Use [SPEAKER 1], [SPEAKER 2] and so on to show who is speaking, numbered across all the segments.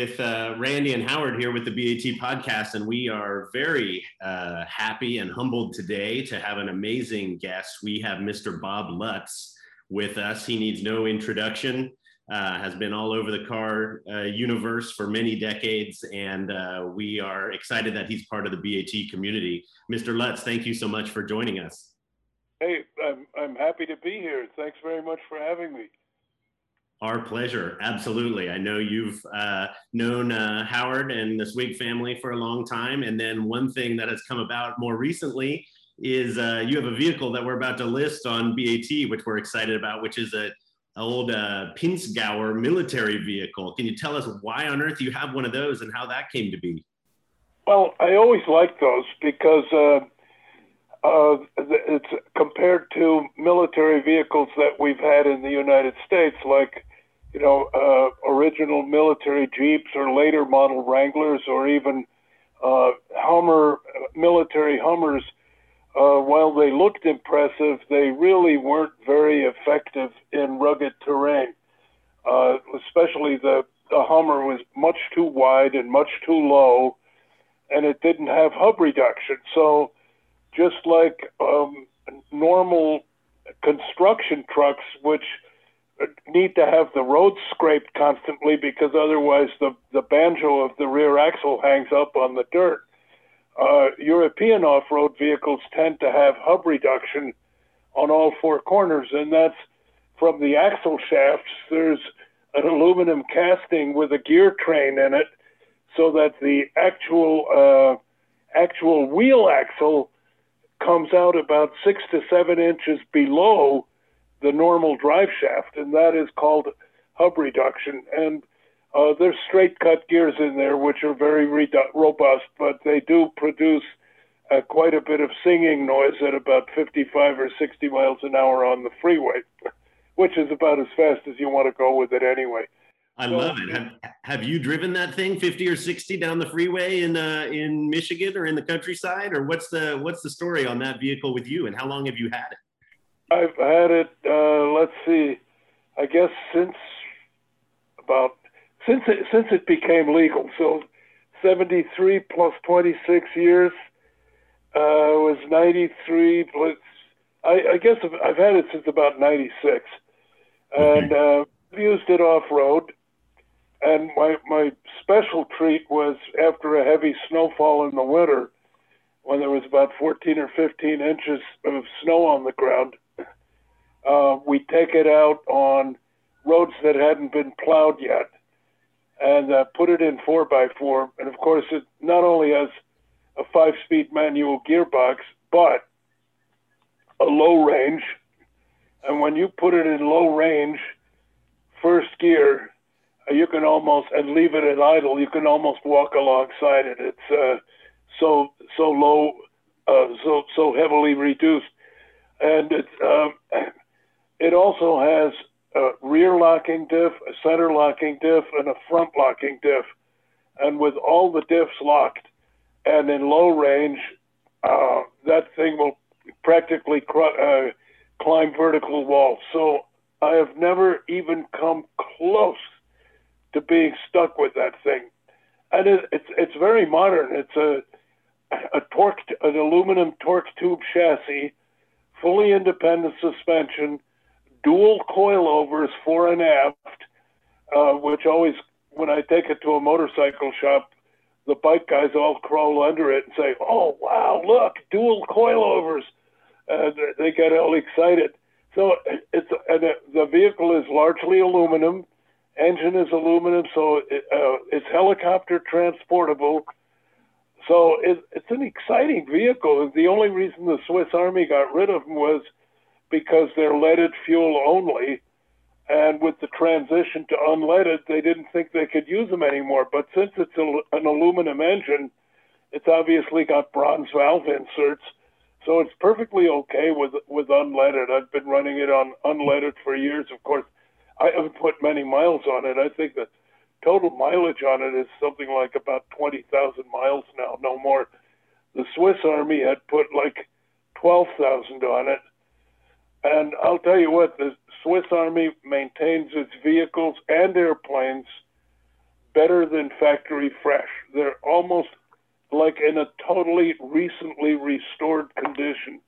[SPEAKER 1] with uh, Randy and Howard here with the BAT podcast, and we are very uh, happy and humbled today to have an amazing guest. We have Mr. Bob Lutz with us. He needs no introduction, uh, has been all over the car uh, universe for many decades, and uh, we are excited that he's part of the BAT community. Mr. Lutz, thank you so much for joining us.
[SPEAKER 2] Hey, I'm, I'm happy to be here. Thanks very much for having me.
[SPEAKER 1] Our pleasure. Absolutely. I know you've uh, known uh, Howard and the Swig family for a long time. And then one thing that has come about more recently is uh, you have a vehicle that we're about to list on BAT, which we're excited about, which is a old uh, Pinzgauer military vehicle. Can you tell us why on earth you have one of those and how that came to be?
[SPEAKER 2] Well, I always like those because uh, uh, it's compared to military vehicles that we've had in the United States, like you know, uh, original military Jeeps or later model Wranglers or even uh, Hummer, military Hummers, uh, while they looked impressive, they really weren't very effective in rugged terrain. Uh, especially the, the Hummer was much too wide and much too low, and it didn't have hub reduction. So, just like um, normal construction trucks, which need to have the road scraped constantly because otherwise the, the banjo of the rear axle hangs up on the dirt. Uh, European off road vehicles tend to have hub reduction on all four corners, and that's from the axle shafts. There's an aluminum casting with a gear train in it so that the actual uh, actual wheel axle comes out about six to seven inches below the normal drive shaft, and that is called hub reduction. And uh, there's straight cut gears in there, which are very redu- robust, but they do produce uh, quite a bit of singing noise at about 55 or 60 miles an hour on the freeway, which is about as fast as you want to go with it anyway.
[SPEAKER 1] I so, love it. Have, have, you driven that thing 50 or 60 down the freeway in uh, in Michigan or in the countryside, or what's the what's the story on that vehicle with you, and how long have you had it?
[SPEAKER 2] I've had it. Uh, let's see. I guess since about since it, since it became legal. So, 73 plus 26 years uh, was 93 plus. I, I guess I've, I've, had it since about 96, and uh, used it off road. And my my special treat was after a heavy snowfall in the winter, when there was about 14 or 15 inches of snow on the ground uh, we take it out on roads that hadn't been plowed yet and uh, put it in 4 by 4 And of course, it not only has a five speed manual gearbox, but a low range. And when you put it in low range, first gear, uh, you can almost, and leave it at idle, you can almost walk alongside it. It's uh, so, so low, uh, so, so heavily reduced. And it's, um, it also has a rear locking diff, a center locking diff, and a front locking diff. And with all the diffs locked and in low range, uh, that thing will practically cr- uh, climb vertical walls. So I have never even come close to being stuck with that thing. And it, it's it's very modern. It's a a torque an aluminum torque tube chassis, fully independent suspension dual coilovers fore and aft, uh, which always, when I take it to a motorcycle shop, the bike guys all crawl under it and say, "Oh wow, look, dual coilovers!" Uh, they get all excited. So it's and the vehicle is largely aluminum, engine is aluminum, so it, uh, it's helicopter transportable. So it, it's an exciting vehicle. The only reason the Swiss Army got rid of them was because they're leaded fuel only. And with the transition to unleaded, they didn't think they could use them anymore. But since it's a, an aluminum engine, it's obviously got bronze valve inserts, so it's perfectly okay with with unleaded. I've been running it on unleaded for years. Of course, I haven't put many miles on it. I think the total mileage on it is something like about twenty thousand miles now, no more. The Swiss Army had put like twelve thousand on it, and I'll tell you what, the Swiss Army maintains its vehicles and airplanes better than factory fresh. They're almost like in a totally recently restored condition.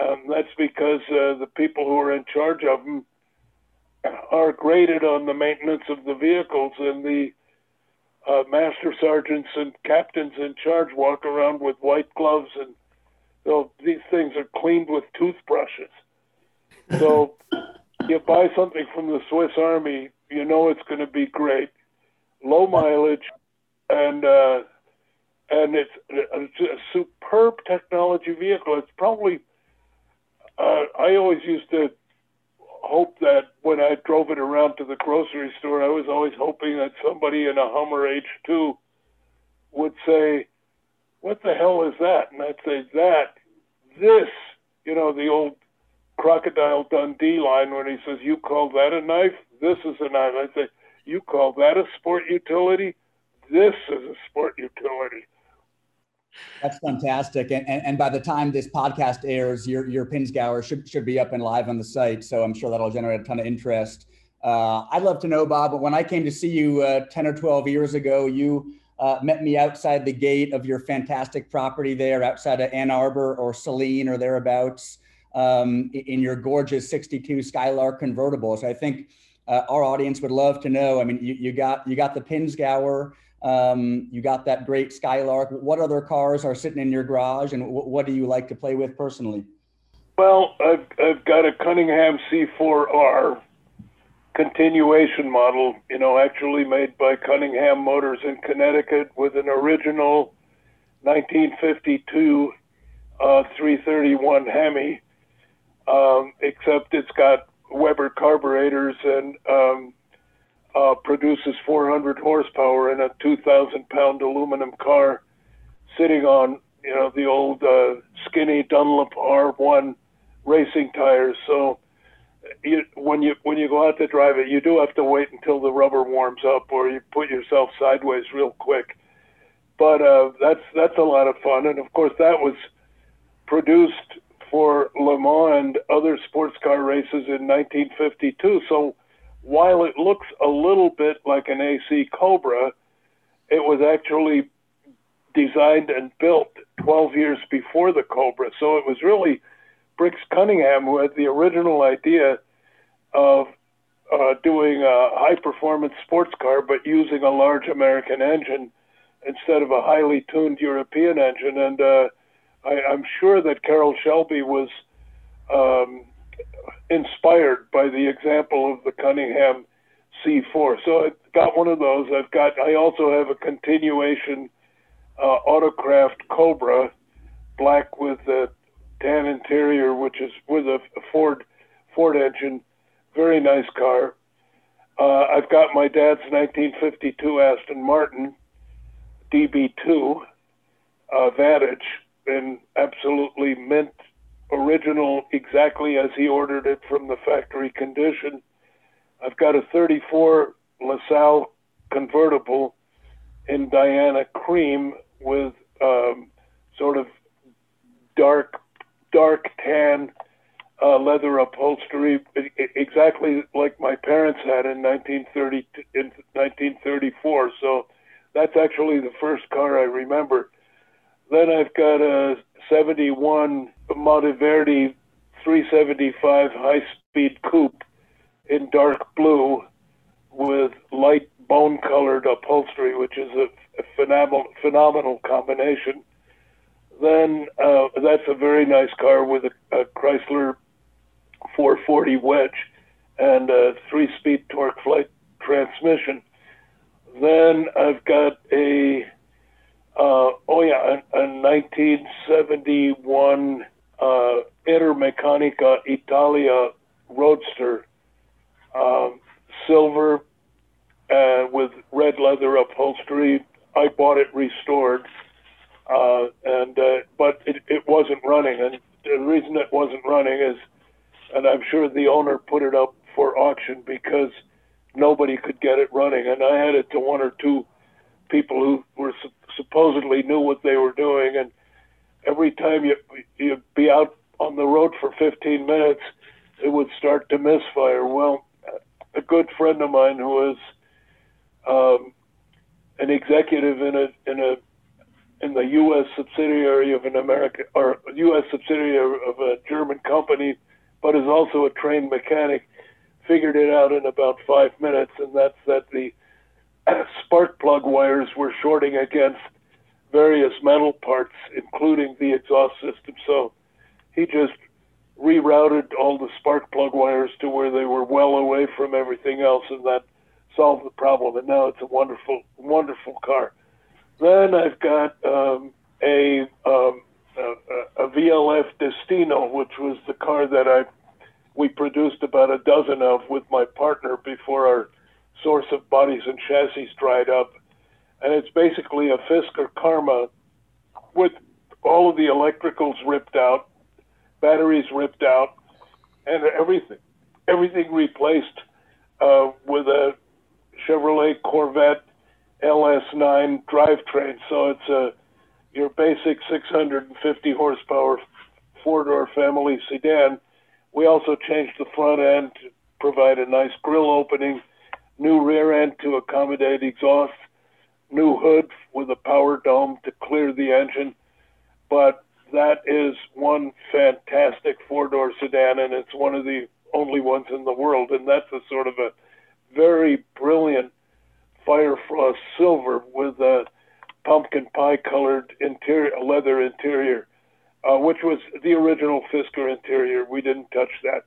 [SPEAKER 2] Um, that's because uh, the people who are in charge of them are graded on the maintenance of the vehicles, and the uh, master sergeants and captains in charge walk around with white gloves, and these things are cleaned with toothbrushes. So you buy something from the Swiss Army, you know it's going to be great, low mileage, and uh, and it's a, superb technology vehicle. It's probably uh, I always used to hope that when I drove it around to the grocery store, I was always hoping that somebody in a Hummer H2 would say, "What the hell is that?" And I'd say, "That, this, you know, the old crocodile Dundee line when he says, "You call that a knife? This is a knife." I'd say, "You call that a sport utility? This is a sport utility."
[SPEAKER 3] That's fantastic. And, and, and, by the time this podcast airs, your, your Pinzgauer should, should be up and live on the site. So I'm sure that'll generate a ton of interest. Uh, I'd love to know, Bob, when I came to see you uh, 10 or 12 years ago, you uh, met me outside the gate of your fantastic property there outside of Ann Arbor or Saline or thereabouts um, in your gorgeous 62 Skylark convertible. So I think uh, our audience would love to know. I mean, you, you got you got the Pinzgauer. Um, you got that great Skylark. What other cars are sitting in your garage, and w- what do you like to play with personally?
[SPEAKER 2] Well, I've, I've got a Cunningham C4R continuation model, you know, actually made by Cunningham Motors in Connecticut with an original 1952 uh, 331 Hemi, um, except it's got Weber carburetors and um, uh, produces 400 horsepower in a 2,000 pound aluminum car sitting on, you know, the old uh, skinny Dunlop R1 racing tires. So you, when you when you go out to drive it, you do have to wait until the rubber warms up, or you put yourself sideways real quick. But uh, that's that's a lot of fun, and of course that was produced for Le Mans and other sports car races in 1952. So while it looks a little bit like an AC Cobra, it was actually designed and built 12 years before the Cobra. So it was really Briggs Cunningham who had the original idea of uh, doing a high performance sports car, but using a large American engine instead of a highly tuned European engine. And uh, I, I'm sure that Carroll Shelby was um, inspired by the example of the Cunningham C4. So I've got one of those. I've got. I also have a continuation uh, AutoKraft Cobra, black with a tan interior, which is with a, a Ford Ford engine. Very nice car. Uh, I've got my dad's 1952 Aston Martin DB2 uh, Vantage in absolutely mint original exactly as he ordered it from the factory condition. I've got a 34 LaSalle convertible in Diana cream with um, sort of dark, dark tan uh, leather upholstery, exactly like my parents had in 1930 in 1934. So that's actually the first car I remember. Then I've got a 71 Monteverdi 375 high speed coupe in dark blue with light bone colored upholstery, which is a, a phenomenal, phenomenal combination. Then uh, that's a very nice car with a, a Chrysler 440 wedge and a three speed TorqueFlite transmission. Then I've got a uh, oh yeah, a, a 1971 uh, Intermeccanica Italia Roadster, um, silver uh, with red leather upholstery. I bought it restored, uh, and uh, but it, it wasn't running. And the reason it wasn't running is, and I'm sure the owner put it up for auction because nobody could get it running. And I had it to one or two people who were supposedly knew what they were doing, and every time you you'd be out on the road for 15 minutes, it would start to misfire. Well, a good friend of mine who was um, an executive in a in a in the U.S. subsidiary of an American or U.S. subsidiary of a German company, but is also a trained mechanic, figured it out in about five minutes, and that's that the spark plug wires were shorting against various metal parts, including the exhaust system. So he just rerouted all the spark plug wires to where they were well away from everything else, and that solved the problem. And now it's a wonderful, wonderful car. Then I've got um, a, um, a, a VLF Destino, which was the car that I we produced about a dozen of with my partner before our source of bodies and chassis dried up. And it's basically a Fisker Karma with all of the electricals ripped out, batteries ripped out, and everything everything replaced uh, with a Chevrolet Corvette LS9 drivetrain. So it's a your basic 650 horsepower four door family sedan. We also changed the front end to provide a nice grill opening, new rear end to accommodate exhaust, new hood with a power dome to clear the engine. But that is one fantastic four door sedan, and it's one of the only ones in the world. And that's a sort of a very brilliant fire frost silver with a pumpkin pie colored interior, leather interior, uh, which was the original Fisker interior. We didn't touch that.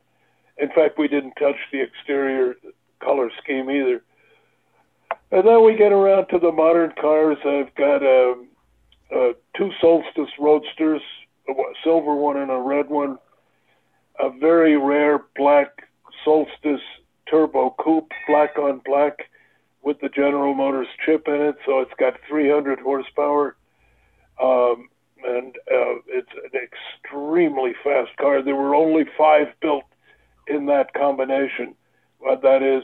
[SPEAKER 2] In fact, we didn't touch the exterior color scheme either. And then we get around to the modern cars. I've got uh, uh, two Solstice Roadsters, a silver one and a red one, a very rare black Solstice Turbo Coupe, black on black, with the General Motors chip in it, so it's got 300 horsepower, um, and uh, it's an extremely fast car. There were only five built in that combination. Uh, that is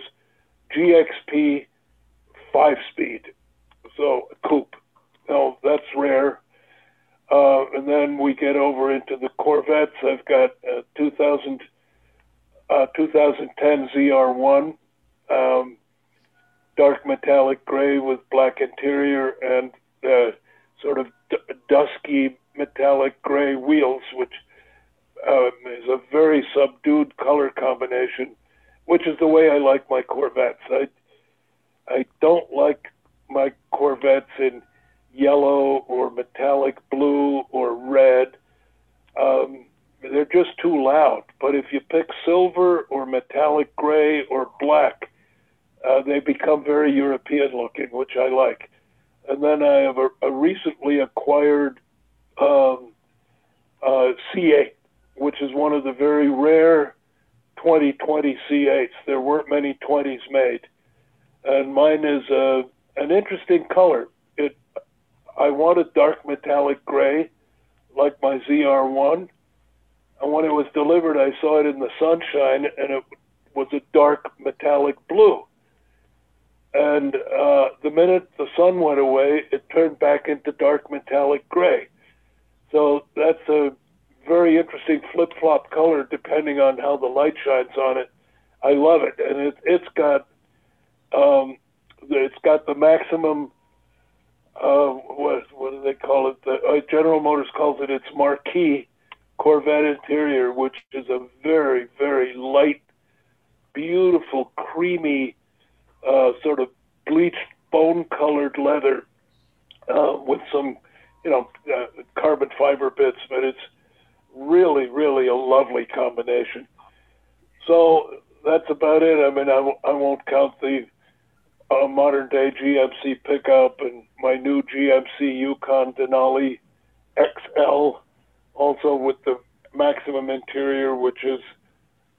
[SPEAKER 2] GXP five speed, so coupe. Now that's rare. Uh, and then we get over into the Corvettes. I've got uh, 2000, uh, 2010 ZR1. Um, dark metallic gray with black interior and uh, sort of d- dusky metallic gray wheels, which um, is a very subdued color combination, which is the way I like my Corvettes. I I don't like my Corvettes in yellow or metallic blue or red. Um, they're just too loud. But if you pick silver or metallic gray or black, uh, they become very European looking, which I like. And then I have a, a recently acquired um, uh, C8, which is one of the very rare 2020 C8s. There weren't many 20s made, and mine is uh, an interesting color. It I wanted dark metallic gray, like my ZR1. And when it was delivered, I saw it in the sunshine, and it was a dark metallic blue. And uh, the minute the sun went away, it turned back into dark metallic gray. So that's a very interesting flip flop color depending on how the light shines on it. I love it, and it, it's got um, it's got the maximum. Uh, what what do they call it? The uh, General Motors calls it its marquee Corvette interior, which is a very very light, beautiful, creamy uh, sort of bleached bone colored leather uh, with some, you know, uh, carbon fiber bits, but it's really, really a lovely combination. So that's about it. I mean, I w- I won't count the uh, modern day GMC pickup and my new GMC Yukon Denali XL, also with the maximum interior, which is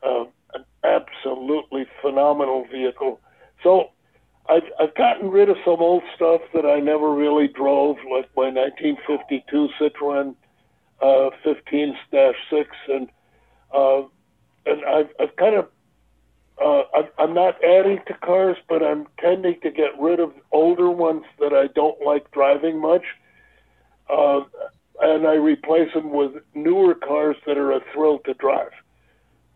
[SPEAKER 2] uh, an absolutely phenomenal vehicle. So I've, I've gotten rid of some old stuff that I never really drove, like my 1952 Citroen uh, 15-6, and uh, and I've, I've kind of uh, I'm not adding to cars, but I'm tending to get rid of older ones that I don't like driving much, uh, and I replace them with newer cars that are a thrill to drive.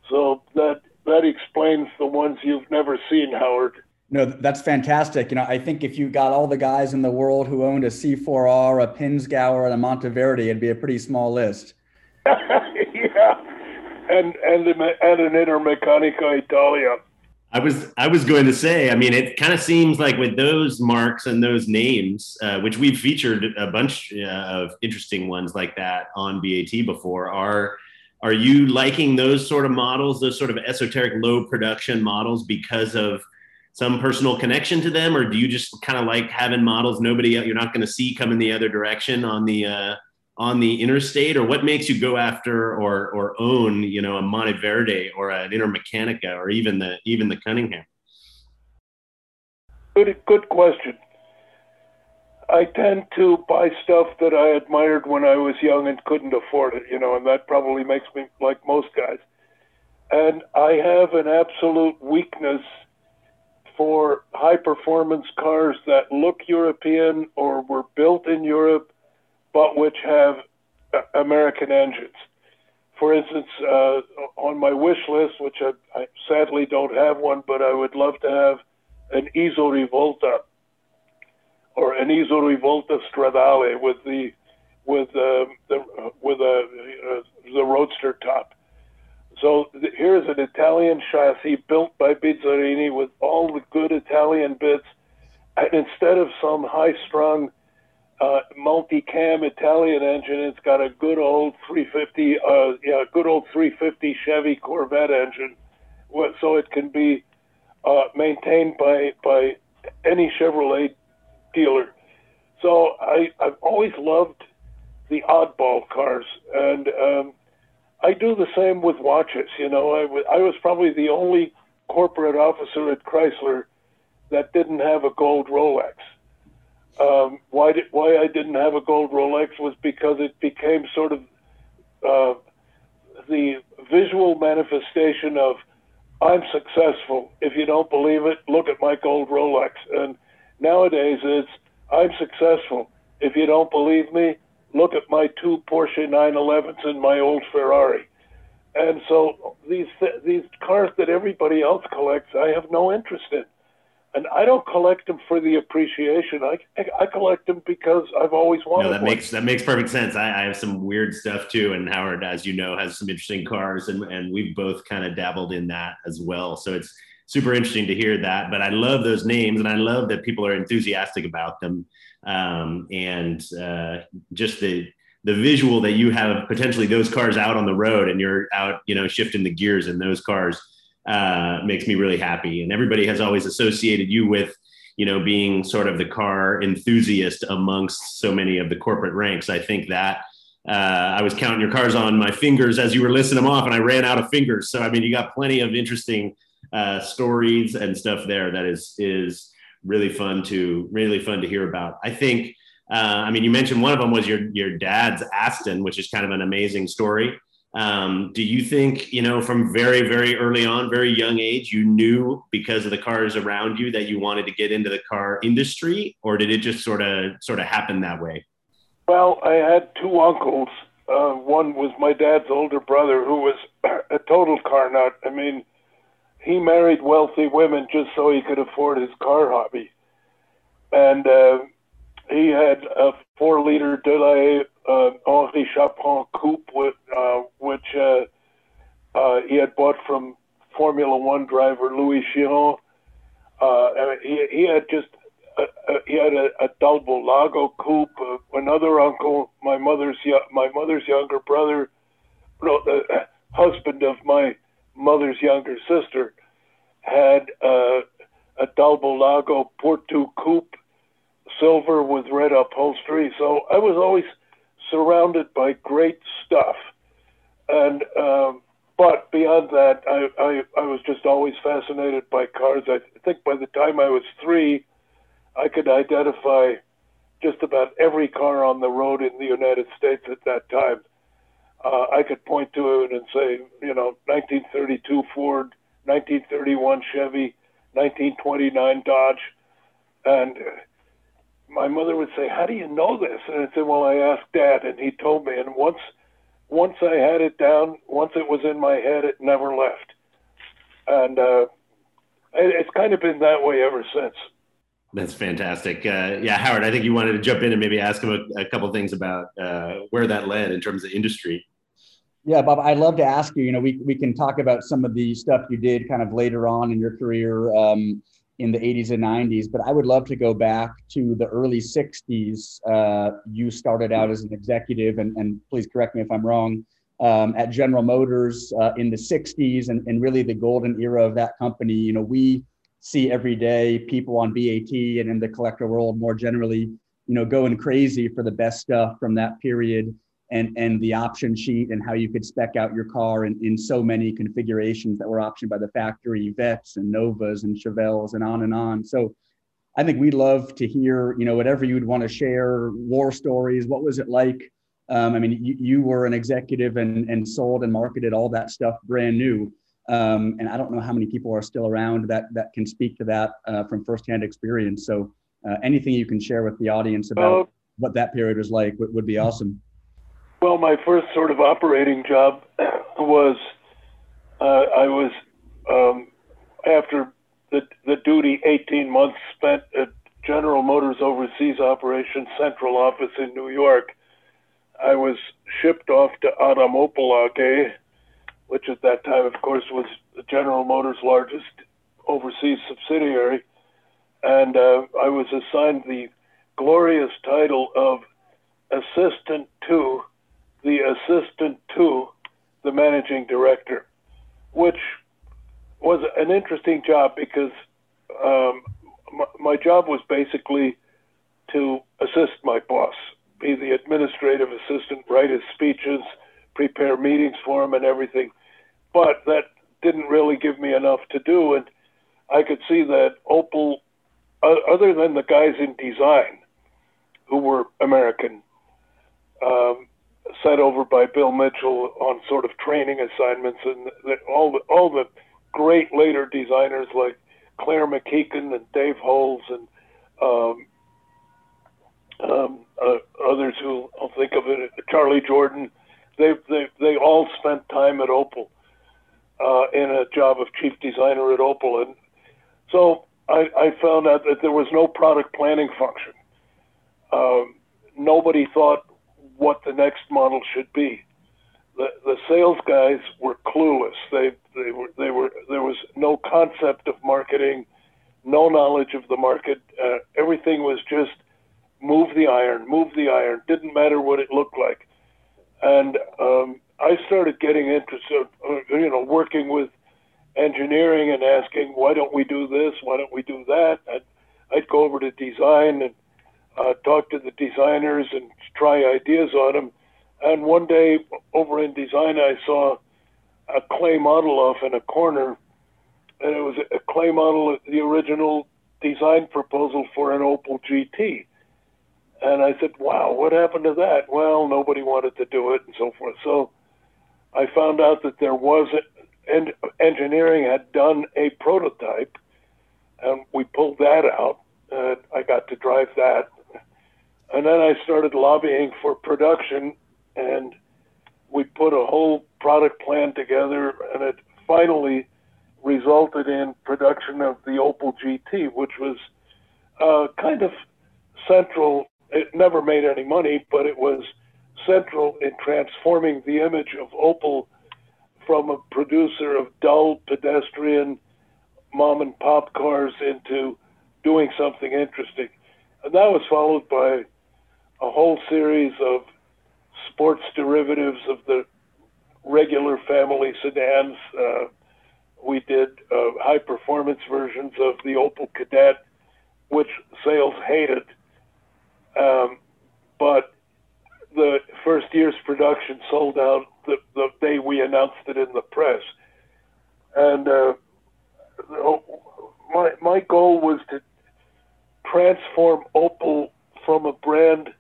[SPEAKER 2] So that that explains the ones you've never seen, Howard.
[SPEAKER 3] No, that's fantastic. You know, I think if you got all the guys in the world who owned a C4R, a Pinzgauer, and a Monteverdi, it'd be a pretty small list.
[SPEAKER 2] yeah, and and and an Intermeccanica Italia.
[SPEAKER 1] I was I was going to say, I mean, it kind of seems like with those marks and those names, uh, which we've featured a bunch uh, of interesting ones like that on BAT before, are are you liking those sort of models, those sort of esoteric low production models because of some personal connection to them, or do you just kind of like having models nobody you're not going to see coming the other direction on the uh, on the interstate, or what makes you go after or or own, you know, a Monteverdi or an Intermeccanica or even the even the Cunningham?
[SPEAKER 2] Good, good question. I tend to buy stuff that I admired when I was young and couldn't afford it, you know, and that probably makes me like most guys. And I have an absolute weakness for high performance cars that look European or were built in Europe but which have uh, American engines. For instance, uh, on my wish list, which I, I, sadly don't have one, but I would love to have an Iso Rivolta or an Iso Rivolta Stradale with the with uh, the with a uh, the roadster top. So th- here's an Italian chassis built by Bizzarrini with all the good Italian bits, and instead of some high-strung uh, multi-cam Italian engine. It's got a good old 350, uh, yeah, good old 350 Chevy Corvette engine, so it can be uh, maintained by by any Chevrolet dealer. So I I've always loved the oddball cars, and um, I do the same with watches. You know, I, w- I was probably the only corporate officer at Chrysler that didn't have a gold Rolex. Um, why did, why I didn't have a gold Rolex was because it became sort of uh, the visual manifestation of I'm successful. If you don't believe it, look at my gold Rolex. And nowadays it's I'm successful. If you don't believe me, look at my two Porsche 911s and my old Ferrari. And so these these cars that everybody else collects, I have no interest in and I don't collect them for the appreciation. I, I collect them because I've always wanted.
[SPEAKER 1] No, that
[SPEAKER 2] one.
[SPEAKER 1] makes that makes perfect sense. I, I, have some weird stuff too, and Howard, as you know, has some interesting cars, and and we've both kind of dabbled in that as well. So it's super interesting to hear that. But I love those names, and I love that people are enthusiastic about them, um, and uh, just the the visual that you have potentially those cars out on the road, and you're out, you know, shifting the gears in those cars uh, makes me really happy. And everybody has always associated you with, you know, being sort of the car enthusiast amongst so many of the corporate ranks. I think that uh, I was counting your cars on my fingers as you were listing them off, and I ran out of fingers. So I mean, you got plenty of interesting uh, stories and stuff there that is is really fun to really fun to hear about. I think. Uh, I mean, you mentioned one of them was your your dad's Aston, which is kind of an amazing story. Um, do you think, you know, from very, very early on, very young age, you knew because of the cars around you that you wanted to get into the car industry, or did it just sort of sort of happen that way?
[SPEAKER 2] Well, I had two uncles. Uh, one was my dad's older brother, who was a total car nut. I mean, he married wealthy women just so he could afford his car hobby, and uh, he had a four-liter Delahaye uh, Henri Chapron coupe, with, uh, which uh, uh, he had bought from Formula One driver Louis Chiron. Uh, he, he had just uh, uh, he had a, a Talbot-Lago coupe. Uh, another uncle, my mother's my mother's younger brother, no, the husband of my mother's younger sister, had uh, a Talbot-Lago Porto coupe, silver with red upholstery. So I was always surrounded by great stuff. And um, but beyond that, I, I I was just always fascinated by cars. I think by the time I was three, I could identify just about every car on the road in the United States at that time. Uh, I could point to it and say, you know, 1932 Ford, 1931 Chevy, 1929 Dodge, and my mother would say, "How do you know this?" And I said, "Well, I asked Dad, and he told me." And once, once I had it down, once it was in my head, it never left. And uh, it's kind of been that way ever since.
[SPEAKER 1] That's fantastic. Uh, yeah, Howard, I think you wanted to jump in and maybe ask him a, a couple things about uh, where that led in terms of industry.
[SPEAKER 3] Yeah, Bob, I'd love to ask you. You know, we, we can talk about some of the stuff you did kind of later on in your career um, in the 80s and 90s, but I would love to go back to the early 60s. Uh, you started out as an executive, and, and please correct me if I'm wrong, um, at General Motors uh, in the 60s and, and really the golden era of that company. You know, we see every day people on BAT and in the collector world more generally, you know, going crazy for the best stuff from that period and, and the option sheet and how you could spec out your car in, in so many configurations that were optioned by the factory, vets and Novas and Chevelles and on and on. So I think we'd love to hear, you know, whatever you'd want to share, war stories. What was it like? Um, I mean, you, you were an executive and, and sold and marketed all that stuff brand new. Um, and I don't know how many people are still around that that can speak to that uh, from firsthand experience. So uh, anything you can share with the audience about uh, what that period was like would, would, be awesome.
[SPEAKER 2] Well, my first sort of operating job was uh, I was um, after the the duty 18 months spent at General Motors Overseas Operations Central Office in New York. I was shipped off to Adam Opel which at that time, of course, was General Motors' largest overseas subsidiary. And uh, I was assigned the glorious title of assistant to the assistant to the managing director, which was an interesting job because um, my, my job was basically to assist my boss, be the administrative assistant, write his speeches, prepare meetings for him and everything. But that didn't really give me enough to do. And I could see that Opel, uh, other than the guys in design who were American, um, set over by Bill Mitchell on sort of training assignments, and the, all the all the great later designers like Clare MacKichan and Dave Holls and um, um, uh, others who I'll think of it, Charlie Jordan they they they all spent time at Opel uh, in a job of chief designer at Opel, and so I, I found out that there was no product planning function. Um, nobody thought what the next model should be. The, the sales guys were clueless. They they were they were there was no concept of marketing, no knowledge of the market. Uh, everything was just move the iron, move the iron. Didn't matter what it looked like and um, I started getting interested, uh, you know, working with engineering and asking, why don't we do this? Why don't we do that? I'd, I'd go over to design and uh, talk to the designers and try ideas on them. And one day over in design, I saw a clay model off in a corner, and it was a clay model, of the original design proposal for an Opel GT. And I said, wow, what happened to that? Well, nobody wanted to do it and so forth. So I found out that there was, and engineering had done a prototype, and we pulled that out. And I got to drive that. And then I started lobbying for production, and we put a whole product plan together, and it finally resulted in production of the Opel GT, which was uh, kind of central it never made any money, but it was central in transforming the image of Opel from a producer of dull pedestrian mom and pop cars into doing something interesting. And that was followed by a whole series of sports derivatives of the regular family sedans. Uh, we did uh, high performance versions of the Opel Kadett, which sales hated um, but the first year's production sold out the, the day we announced it in the press. And uh, my, my goal was to transform Opel from a brand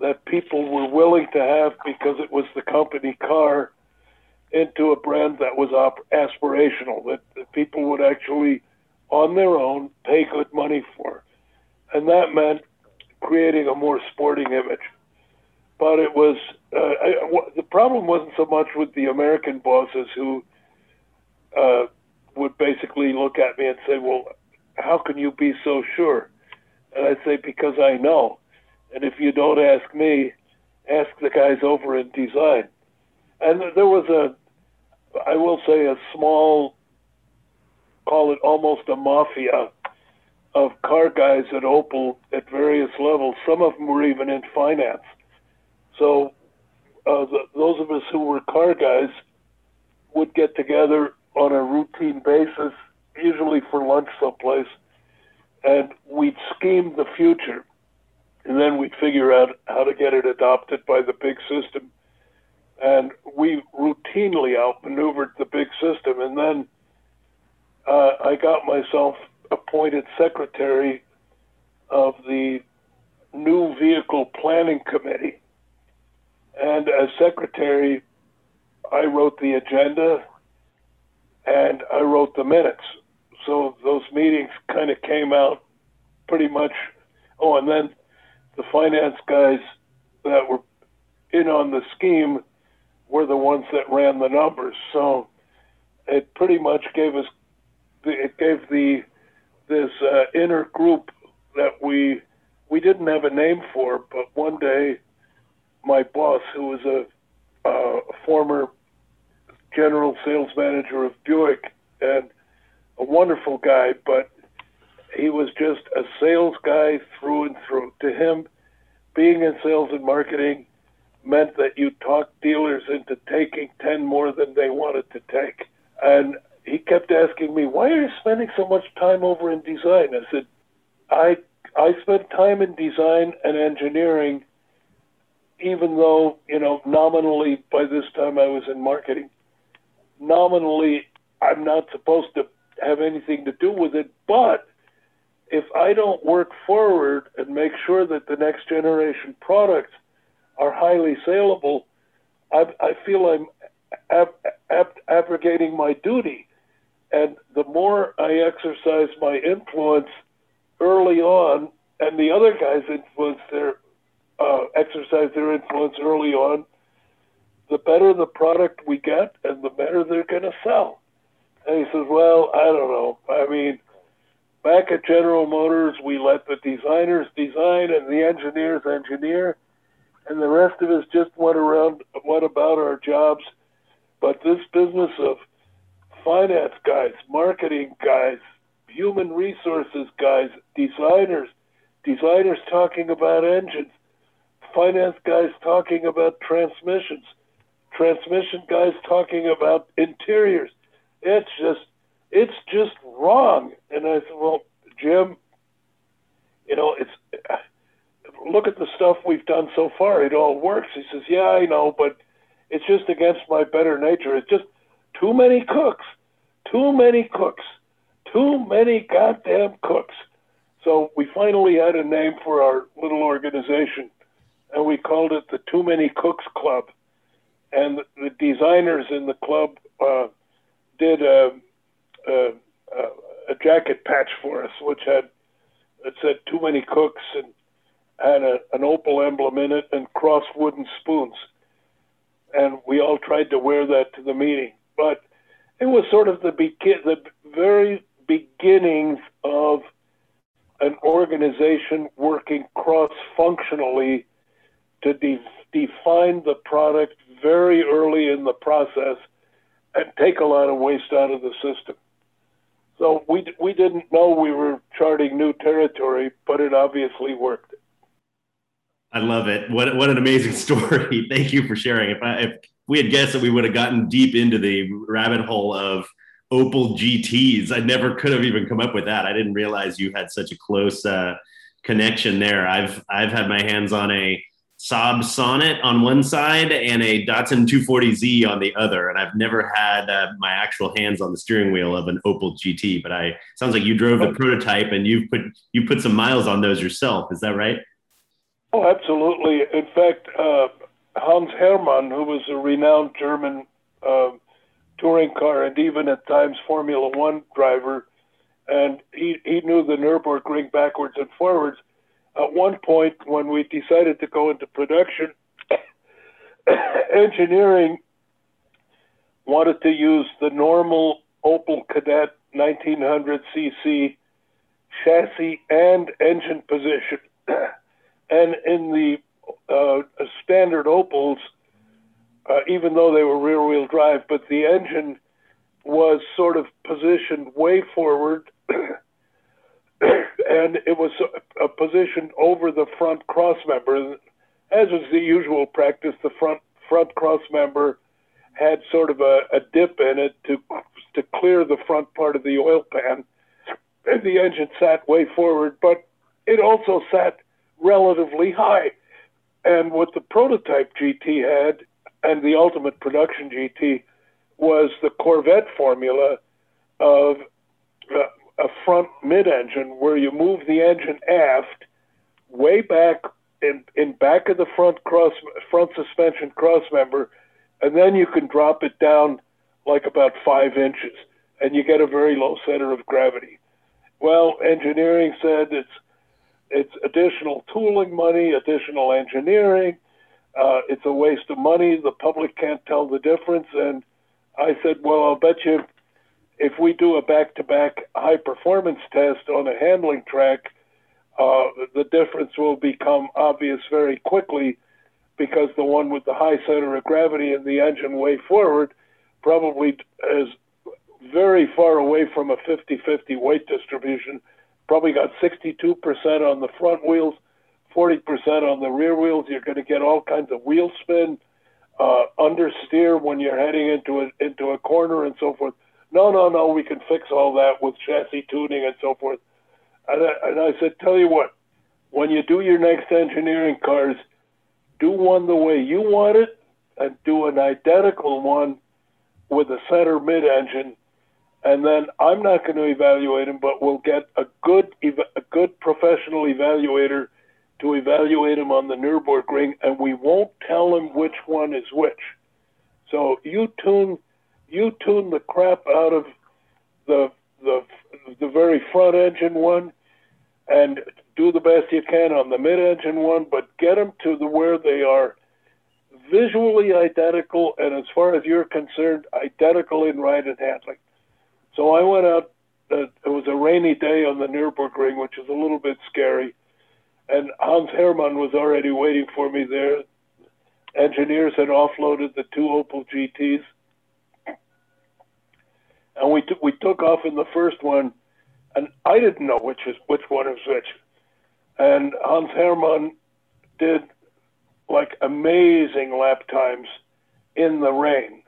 [SPEAKER 2] that people were willing to have because it was the company car into a brand that was op- aspirational, that, that people would actually, on their own, pay good money for. And that meant creating a more sporting image. But it was uh, I, the problem wasn't so much with the American bosses who uh, would basically look at me and say, "Well, how can you be so sure?" And I'd say, "Because I know." And if you don't ask me, ask the guys over in design. And there was a, I will say, a small, call it almost a mafia of car guys at Opel at various levels. Some of them were even in finance. So uh, the, those of us who were car guys would get together on a routine basis, usually for lunch someplace, and we'd scheme the future. And then we'd figure out how to get it adopted by the big system. And we routinely outmaneuvered the big system. And then uh, I got myself appointed secretary of the new vehicle planning committee. And as secretary, I wrote the agenda and I wrote the minutes. So those meetings kind of came out pretty much. Oh, and then the finance guys that were in on the scheme were the ones that ran the numbers. So it pretty much gave us, it gave the this uh, inner group that we we didn't have a name for, but one day my boss, who was a, uh, former general sales manager of Buick and a wonderful guy, but he was just a sales guy through and through. To him, being in sales and marketing meant that you talked dealers into taking 10 more than they wanted to take. And he kept asking me, "Why are you spending so much time over in design?" I said, "I I spent time in design and engineering, even though you know nominally by this time I was in marketing. Nominally, I'm not supposed to have anything to do with it, but if I don't work forward and make sure that the next generation products are highly saleable, I, I feel I'm ab- ab- abrogating my duty and the more I exercise my influence early on, and the other guys influence their uh, exercise their influence early on, the better the product we get, and the better they're going to sell. And he says, "Well, I don't know. I mean, back at General Motors, we let the designers design and the engineers engineer, and the rest of us just went around, went about our jobs. But this business of finance guys, marketing guys, human resources guys, designers, designers talking about engines, finance guys talking about transmissions, transmission guys talking about interiors. It's just it's just wrong. And I said, well, Jim, you know, it's look at the stuff we've done so far. It all works. He says, yeah, I know, but it's just against my better nature. It's just too many cooks, too many cooks, too many goddamn cooks. So we finally had a name for our little organization, and we called it the Too Many Cooks Club. And the designers in the club uh, did a, a, jacket patch for us, which had it said "Too many cooks" and had a, an Opel emblem in it and crossed wooden spoons. And we all tried to wear that to the meeting, but it was sort of the begin, the very beginnings of an organization working cross-functionally to de- define the product very early in the process and take a lot of waste out of the system. So we we didn't know we were charting new territory, but it obviously worked.
[SPEAKER 1] I love it. What what an amazing story. Thank you for sharing. If I if we had guessed that we would have gotten deep into the rabbit hole of Opel GTs. I never could have even come up with that. I didn't realize you had such a close uh, connection there. I've I've had my hands on a Saab Sonnet on one side and a Datsun 240Z on the other, and I've never had uh, my actual hands on the steering wheel of an Opel GT. But I sounds like you drove the prototype and you put you put some miles on those yourself. Is that right?
[SPEAKER 2] Oh, absolutely. In fact, uh, Hans Herrmann, who was a renowned German uh, touring car and even at times Formula One driver, and he, he knew the Nürburgring backwards and forwards. At one point, when we decided to go into production, engineering wanted to use the normal Opel Kadett 1900 cc chassis and engine position. and in the uh, standard Opels, uh, even though they were rear wheel drive, but the engine was sort of positioned way forward. and it was a, position over the front cross member. As is the usual practice, the front front cross member had sort of a, a dip in it to to clear the front part of the oil pan. And the engine sat way forward, but it also sat relatively high. And what the prototype GT had and the ultimate production GT was the Corvette formula of uh, a front mid-engine where you move the engine aft way back in, in back of the front cross front suspension cross member and then you can drop it down like about five inches and you get a very low center of gravity. Well engineering said it's it's additional tooling money additional engineering. Uh, it's a waste of money. The public can't tell the difference. And i said well i'll bet you if we do a back-to-back high performance test on a handling track uh, the difference will become obvious very quickly because the one with the high center of gravity and the engine way forward probably is very far away from a 50-50 weight distribution. Probably got 62% on the front wheels, 40% on the rear wheels. You're going to get all kinds of wheel spin, uh, understeer when you're heading into a, into a corner and so forth. No, no, no, we can fix all that with chassis tuning and so forth. And I, and I said, tell you what, when you do your next engineering cars, do one the way you want it and do an identical one with a center mid engine. And then I'm not going to evaluate them, but we'll get a good, a good professional evaluator to evaluate them on the Nürburgring, and we won't tell them which one is which. So you tune, you tune the crap out of the the the very front engine one, and do the best you can on the mid-engine one, but get them to the where they are visually identical, and as far as you're concerned, identical in ride and handling. So I went out. Uh, it was a rainy day on the Nürburgring, which is a little bit scary, and Hans Herrmann was already waiting for me there. Engineers had offloaded the two Opel GTs, and we t- we took off in the first one and I didn't know which is which one is which. And Hans Herrmann did like amazing lap times in the rain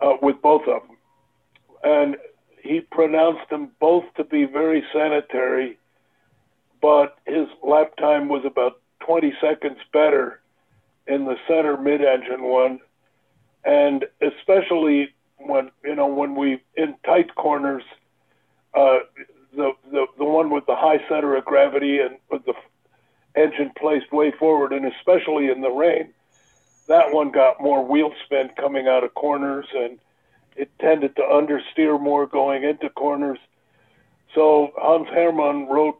[SPEAKER 2] uh, with both of them, and he pronounced them both to be very sanitary, but his lap time was about 20 seconds better in the center mid-engine one, and especially when you know when we in tight corners. Uh, the, the the one with the high center of gravity and with the engine placed way forward, and especially in the rain, that one got more wheel spin coming out of corners, and it tended to understeer more going into corners. So Hans Herrmann wrote.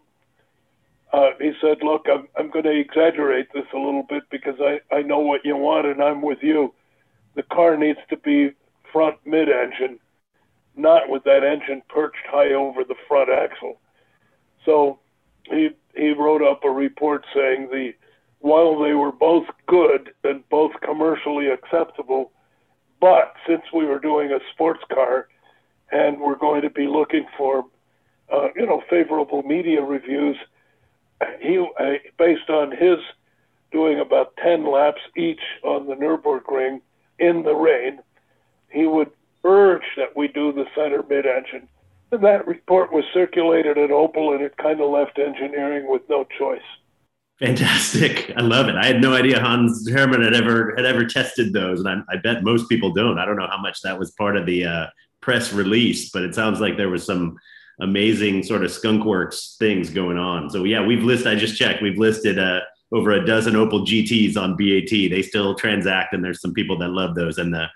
[SPEAKER 2] Uh, he said, "Look, I'm I'm going to exaggerate this a little bit because I I know what you want, and I'm with you. The car needs to be front mid-engine." not with that engine perched high over the front axle. So he he wrote up a report saying the while they were both good and both commercially acceptable, but since we were doing a sports car and we're going to be looking for uh, you know favorable media reviews, he uh, based on his doing about 10 laps each on the Nürburgring in the rain, he would urge that we do the center mid engine. And that report was circulated at Opel, and it kind of left engineering with no choice.
[SPEAKER 1] Fantastic! I love it. I had no idea Hans Herrmann had ever had ever tested those, and I, I bet most people don't. I don't know how much that was part of the uh, press release, but it sounds like there was some amazing sort of skunkworks things going on. So yeah, we've listed. I just checked. We've listed uh, over a dozen Opel GTS on BAT. They still transact, and there's some people that love those. And the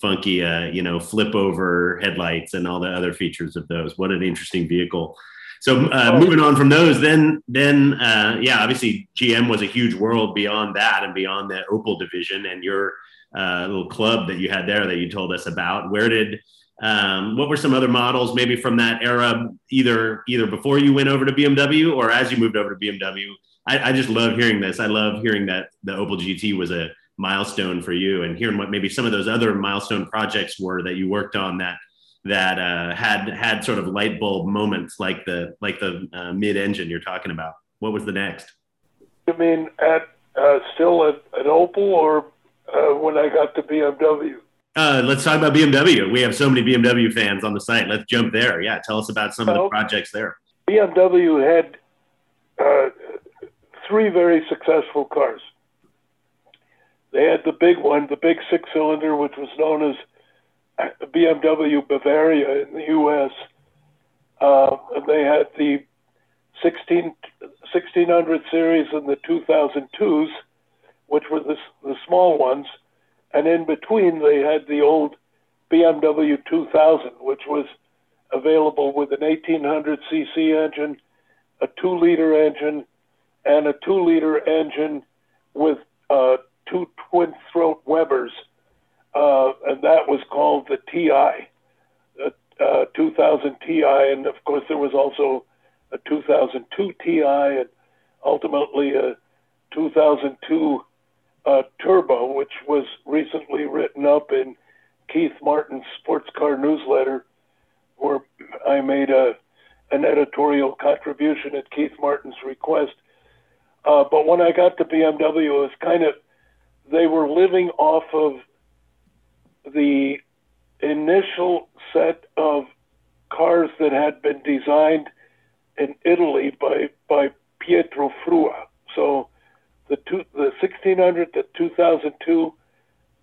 [SPEAKER 1] funky, uh, you know, flip over headlights and all the other features of those. What an interesting vehicle. So uh, oh. moving on from those, then then uh, yeah, obviously GM was a huge world beyond that and beyond the Opel division and your uh, little club that you had there that you told us about. Where did Um, what were some other models maybe from that era, either either before you went over to BMW or as you moved over to BMW? I, I just love hearing this. I love hearing that the Opel GT was a milestone for you, and hearing what maybe some of those other milestone projects were that you worked on that that uh, had had sort of light bulb moments like the like the uh, mid engine you're talking about. What was the next?
[SPEAKER 2] You mean at uh, still at, at Opel or uh, when I got to BMW?
[SPEAKER 1] Uh, let's talk about BMW. We have so many BMW fans on the site. Let's jump there. Yeah, tell us about some of the projects there.
[SPEAKER 2] BMW had uh, three very successful cars. They had the big one, the big six cylinder, which was known as BMW Bavaria in the US. Uh, they had the 16, 1600 series and the 2002s, which were the, the small ones and in between they had the old BMW 2000, which was available with an 1800 cc engine, a two liter engine, and a two liter engine with uh, two twin throat Webers, uh, and that was called the TI, uh, uh 2000 Ti, and of course there was also a 2002 Ti, and ultimately a 2002 uh, Turbo, which was recently written up in Keith Martin's sports car newsletter, where I made a an editorial contribution at Keith Martin's request. Uh, but when I got to BMW, it was kind of they were living off of the initial set of cars that had been designed in Italy by by Pietro Frua. So the two, the 1600, the 2002,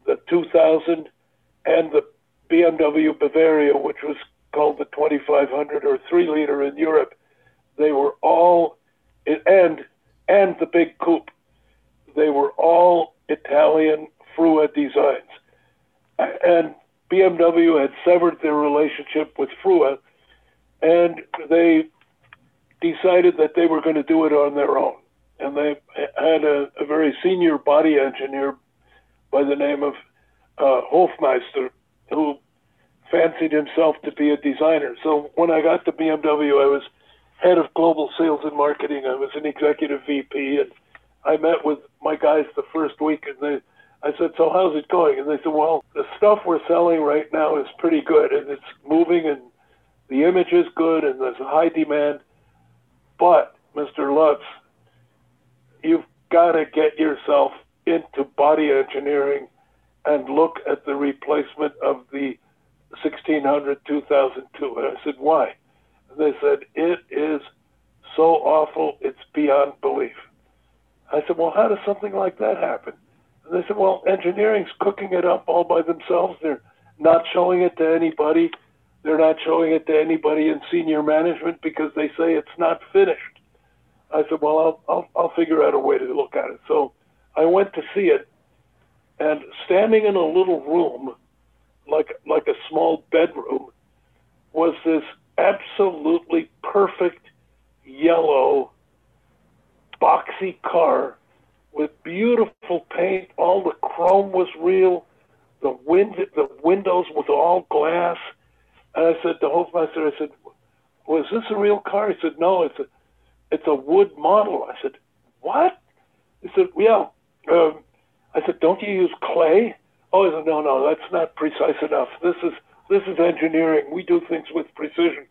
[SPEAKER 2] the 2000, and the BMW Bavaria, which was called the 2500 or three liter in Europe. They were all, and and the big coupe. They were all Italian Frua designs, and BMW had severed their relationship with Frua, and they decided that they were going to do it on their own and they had a, a very senior body engineer by the name of uh, Hofmeister who fancied himself to be a designer. So when I got to BMW, I was head of global sales and marketing. I was an executive VP, and I met with my guys the first week, and they, I said, "So how's it going?" And they said, "Well, the stuff we're selling right now is pretty good, and it's moving, and the image is good, and there's a high demand. But, Mr. Lutz, you've got to get yourself into body engineering and look at the replacement of the 1600 2002. And I said, why? And they said, it is so awful, it's beyond belief. I said, well, how does something like that happen? And they said, well, engineering's cooking it up all by themselves. They're not showing it to anybody. They're not showing it to anybody in senior management because they say it's not finished. I said, well, I'll, I'll, I'll figure out a way to look at it. So I went to see it, and standing in a little room, like like a small bedroom, was this absolutely perfect yellow boxy car with beautiful paint. All the chrome was real. The wind, the windows was all glass. And I said to Hofmeister, I said, "Was this a real car?" He said, "No, it's a it's a wood model. I said, what? He said, yeah. Um, I said, don't you use clay? Oh, he said, no, no, that's not precise enough. This is this is engineering. We do things with precision.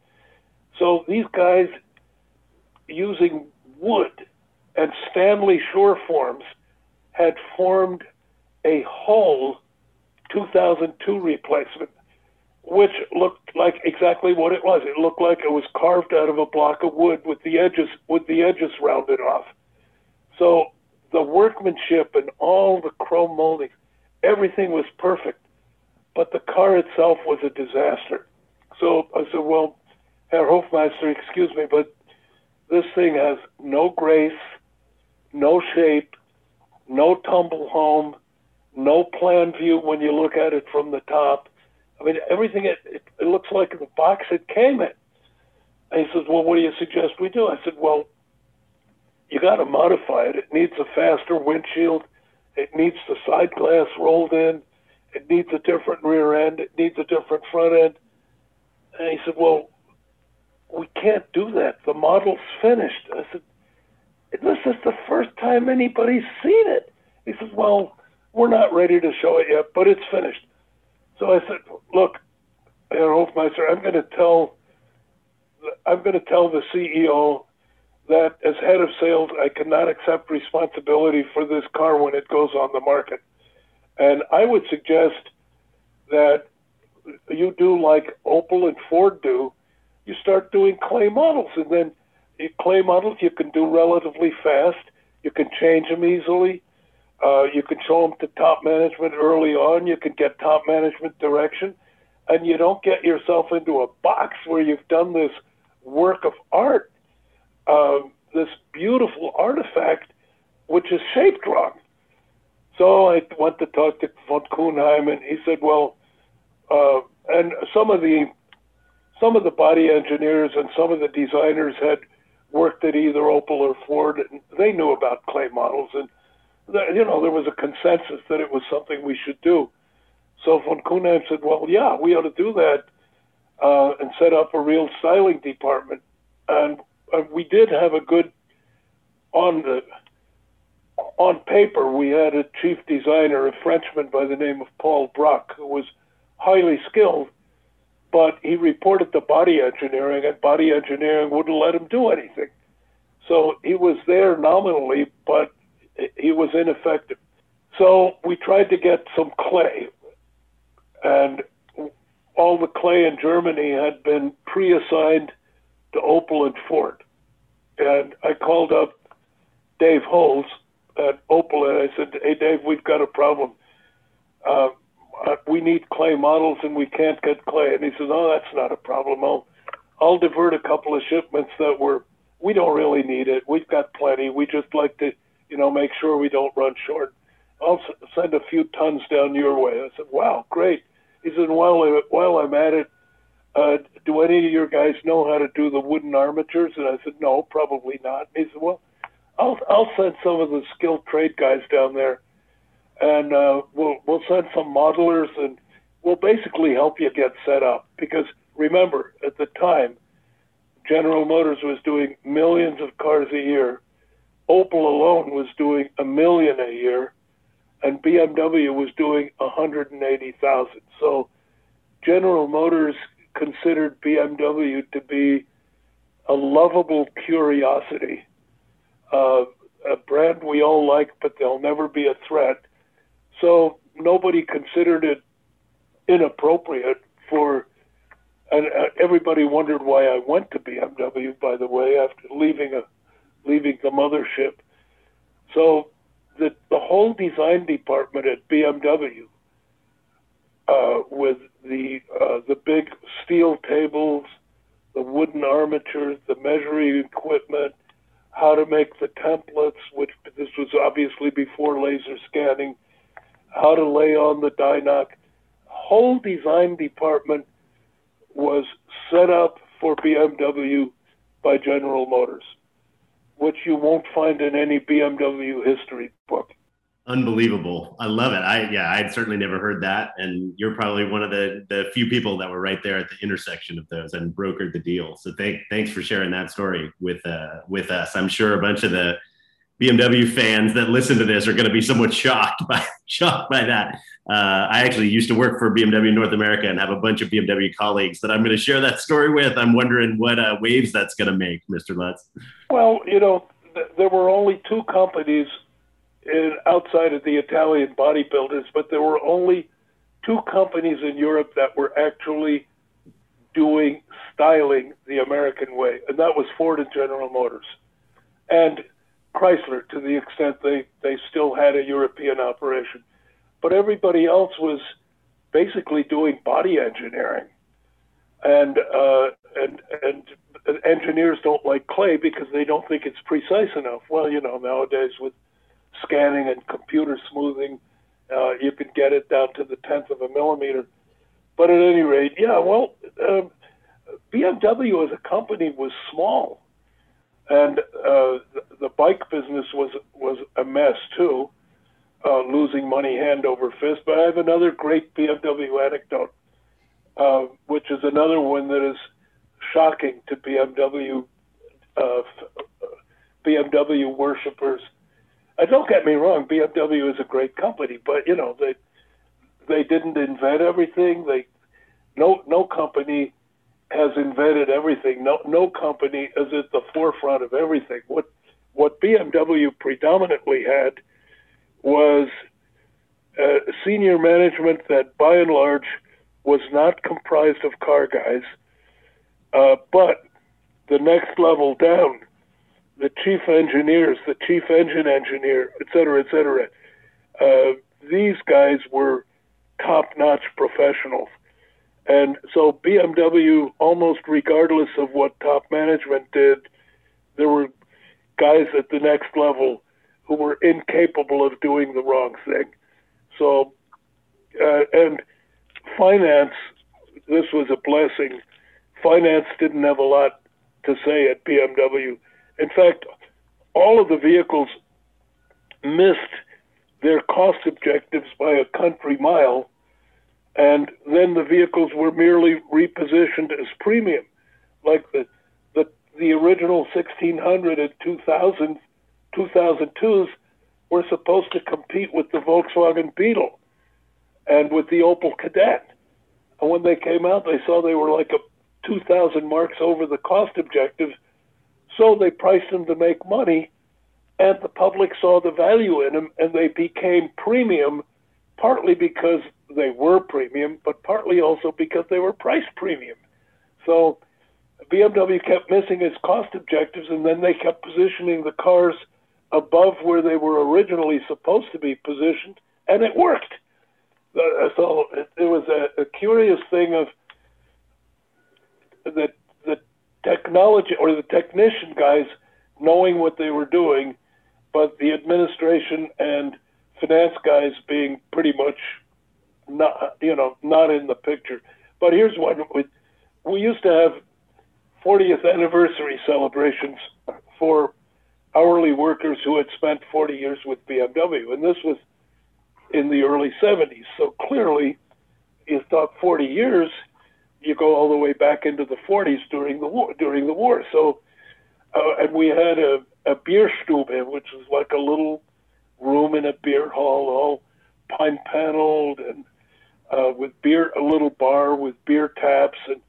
[SPEAKER 2] So these guys using wood and Stanley Surforms had formed a whole 2002 replacement which looked like exactly what it was. It looked like it was carved out of a block of wood with the edges with the edges rounded off. So the workmanship and all the chrome molding, everything was perfect, but the car itself was a disaster. So I said, "Well, Herr Hofmeister, excuse me, but this thing has no grace, no shape, no tumble home, no plan view when you look at it from the top." I mean, everything it, it, it looks like the box it came in. And he says, "Well, what do you suggest we do?" I said, "Well, you got to modify it. It needs a faster windshield. It needs the side glass rolled in. It needs a different rear end. It needs a different front end." And he said, Well, we can't do that. The model's finished. I said, This is the first time anybody's seen it. He says, Well, we're not ready to show it yet, but it's finished. So I said, Look, Herr Hofmeister, I'm going to tell I'm going to tell the CEO that as head of sales, I cannot accept responsibility for this car when it goes on the market. And I would suggest that you do like Opel and Ford do. You start doing clay models, and then clay models you can do relatively fast. You can change them easily. Uh, you can show them to top management early on. You can get top management direction, and you don't get yourself into a box where you've done this work of art, uh, this beautiful artifact, which is shaped wrong. So I went to talk to von Kuenheim, and he said, "Well, uh, and some of the some of the body engineers and some of the designers had worked at either Opel or Ford, they knew about clay models, and you know there was a consensus that it was something we should do. So von Kuenheim said, "Well, yeah, we ought to do that." uh, and set up a real styling department. And uh, we did have a good on the on paper. We had a chief designer, a Frenchman by the name of Paul Bracq, who was highly skilled, but he reported to body engineering, and body engineering wouldn't let him do anything. So he was there nominally, but he was ineffective. So we tried to get some clay, and all the clay in Germany had been pre-assigned to Opel and Ford. And I called up Dave Holls at Opel and I said, "Hey, Dave, we've got a problem. Uh, we need clay models and we can't get clay." And he says, "Oh, that's not a problem. I'll I'll divert a couple of shipments that were we don't really need it. We've got plenty. We just like to, you know, make sure we don't run short. I'll send a few tons down your way." I said, "Wow, great." He said, while, I, while I'm at it, uh, do any of your guys know how to do the wooden armatures? And I said, no, probably not. And he said, well, I'll, I'll send some of the skilled trade guys down there and uh, we'll, we'll send some modelers and we'll basically help you get set up. Because remember, at the time, General Motors was doing millions of cars a year. Opel alone was doing a million a year and BMW was doing 180,000. So General Motors considered BMW to be a lovable curiosity, uh, a brand we all like, but they'll never be a threat. So nobody considered it inappropriate for, and uh, everybody wondered why I went to BMW. By the way, after leaving a leaving the mothership, so the, the whole design department at BMW, uh, with the uh, the big steel tables, the wooden armatures, the measuring equipment, how to make the templates, which this was obviously before laser scanning, how to lay on the Di-Noc. Whole design department was set up for BMW by General Motors which you won't find in any BMW history book.
[SPEAKER 1] Unbelievable. I love it. I yeah, I'd certainly never heard that. And you're probably one of the the few people that were right there at the intersection of those and brokered the deal. So thank thanks for sharing that story with uh with us. I'm sure a bunch of the BMW fans that listen to this are going to be somewhat shocked by shocked by that. Uh, I actually used to work for BMW North America and have a bunch of BMW colleagues that I'm going to share that story with. I'm wondering what uh, waves that's going to make, Mr. Lutz.
[SPEAKER 2] Well, you know, th- there were only two companies in, outside of the Italian bodybuilders, but there were only two companies in Europe that were actually doing styling the American way, and that was Ford and General Motors. And Chrysler to the extent they, they still had a European operation. But everybody else was basically doing body engineering. And, uh, and, and engineers don't like clay because they don't think it's precise enough. Well, you know, nowadays with scanning and computer smoothing, uh, you can get it down to the tenth of a millimeter. But at any rate, yeah, well, um, BMW as a company was small and uh, the bike business was was a mess too, uh, losing money hand over fist. But I have another great BMW anecdote. uh, which is another one that is shocking to BMW uh, BMW worshippers. Uh, don't get me wrong, BMW is a great company, but you know they they didn't invent everything. They no no company has invented everything. No no company is at the forefront of everything. What what BMW predominantly had was uh, senior management that, by and large, was not comprised of car guys, uh, but the next level down, the chief engineers, the chief engine engineer, et cetera, et cetera, uh, these guys were top-notch professionals. And so BMW, almost regardless of what top management did, there were guys at the next level who were incapable of doing the wrong thing. So, uh, and finance, this was a blessing. Finance didn't have a lot to say at BMW. In fact, all of the vehicles missed their cost objectives by a country mile, and then the vehicles were merely repositioned as premium, like the the, the original 1600 and 2000 2002s were supposed to compete with the Volkswagen Beetle and with the Opel Kadett. And when they came out, they saw they were like a 2,000 marks over the cost objective. So they priced them to make money, and the public saw the value in them, and they became premium, partly because they were premium, but partly also because they were price premium. So BMW kept missing its cost objectives, and then they kept positioning the cars above where they were originally supposed to be positioned, and it worked. So it, was a, a curious thing of the the technology or the technician guys knowing what they were doing, but the administration and finance guys being pretty much not you know not in the picture. But here's one: we we used to have 40th anniversary celebrations for hourly workers who had spent 40 years with BMW, and this was in the early 70s. So clearly, you thought 40 years, you go all the way back into the 40s during the war. During the war, so uh, and we had a a which was like a little room in a beer hall, all pine paneled and uh, with beer, a little bar with beer taps, and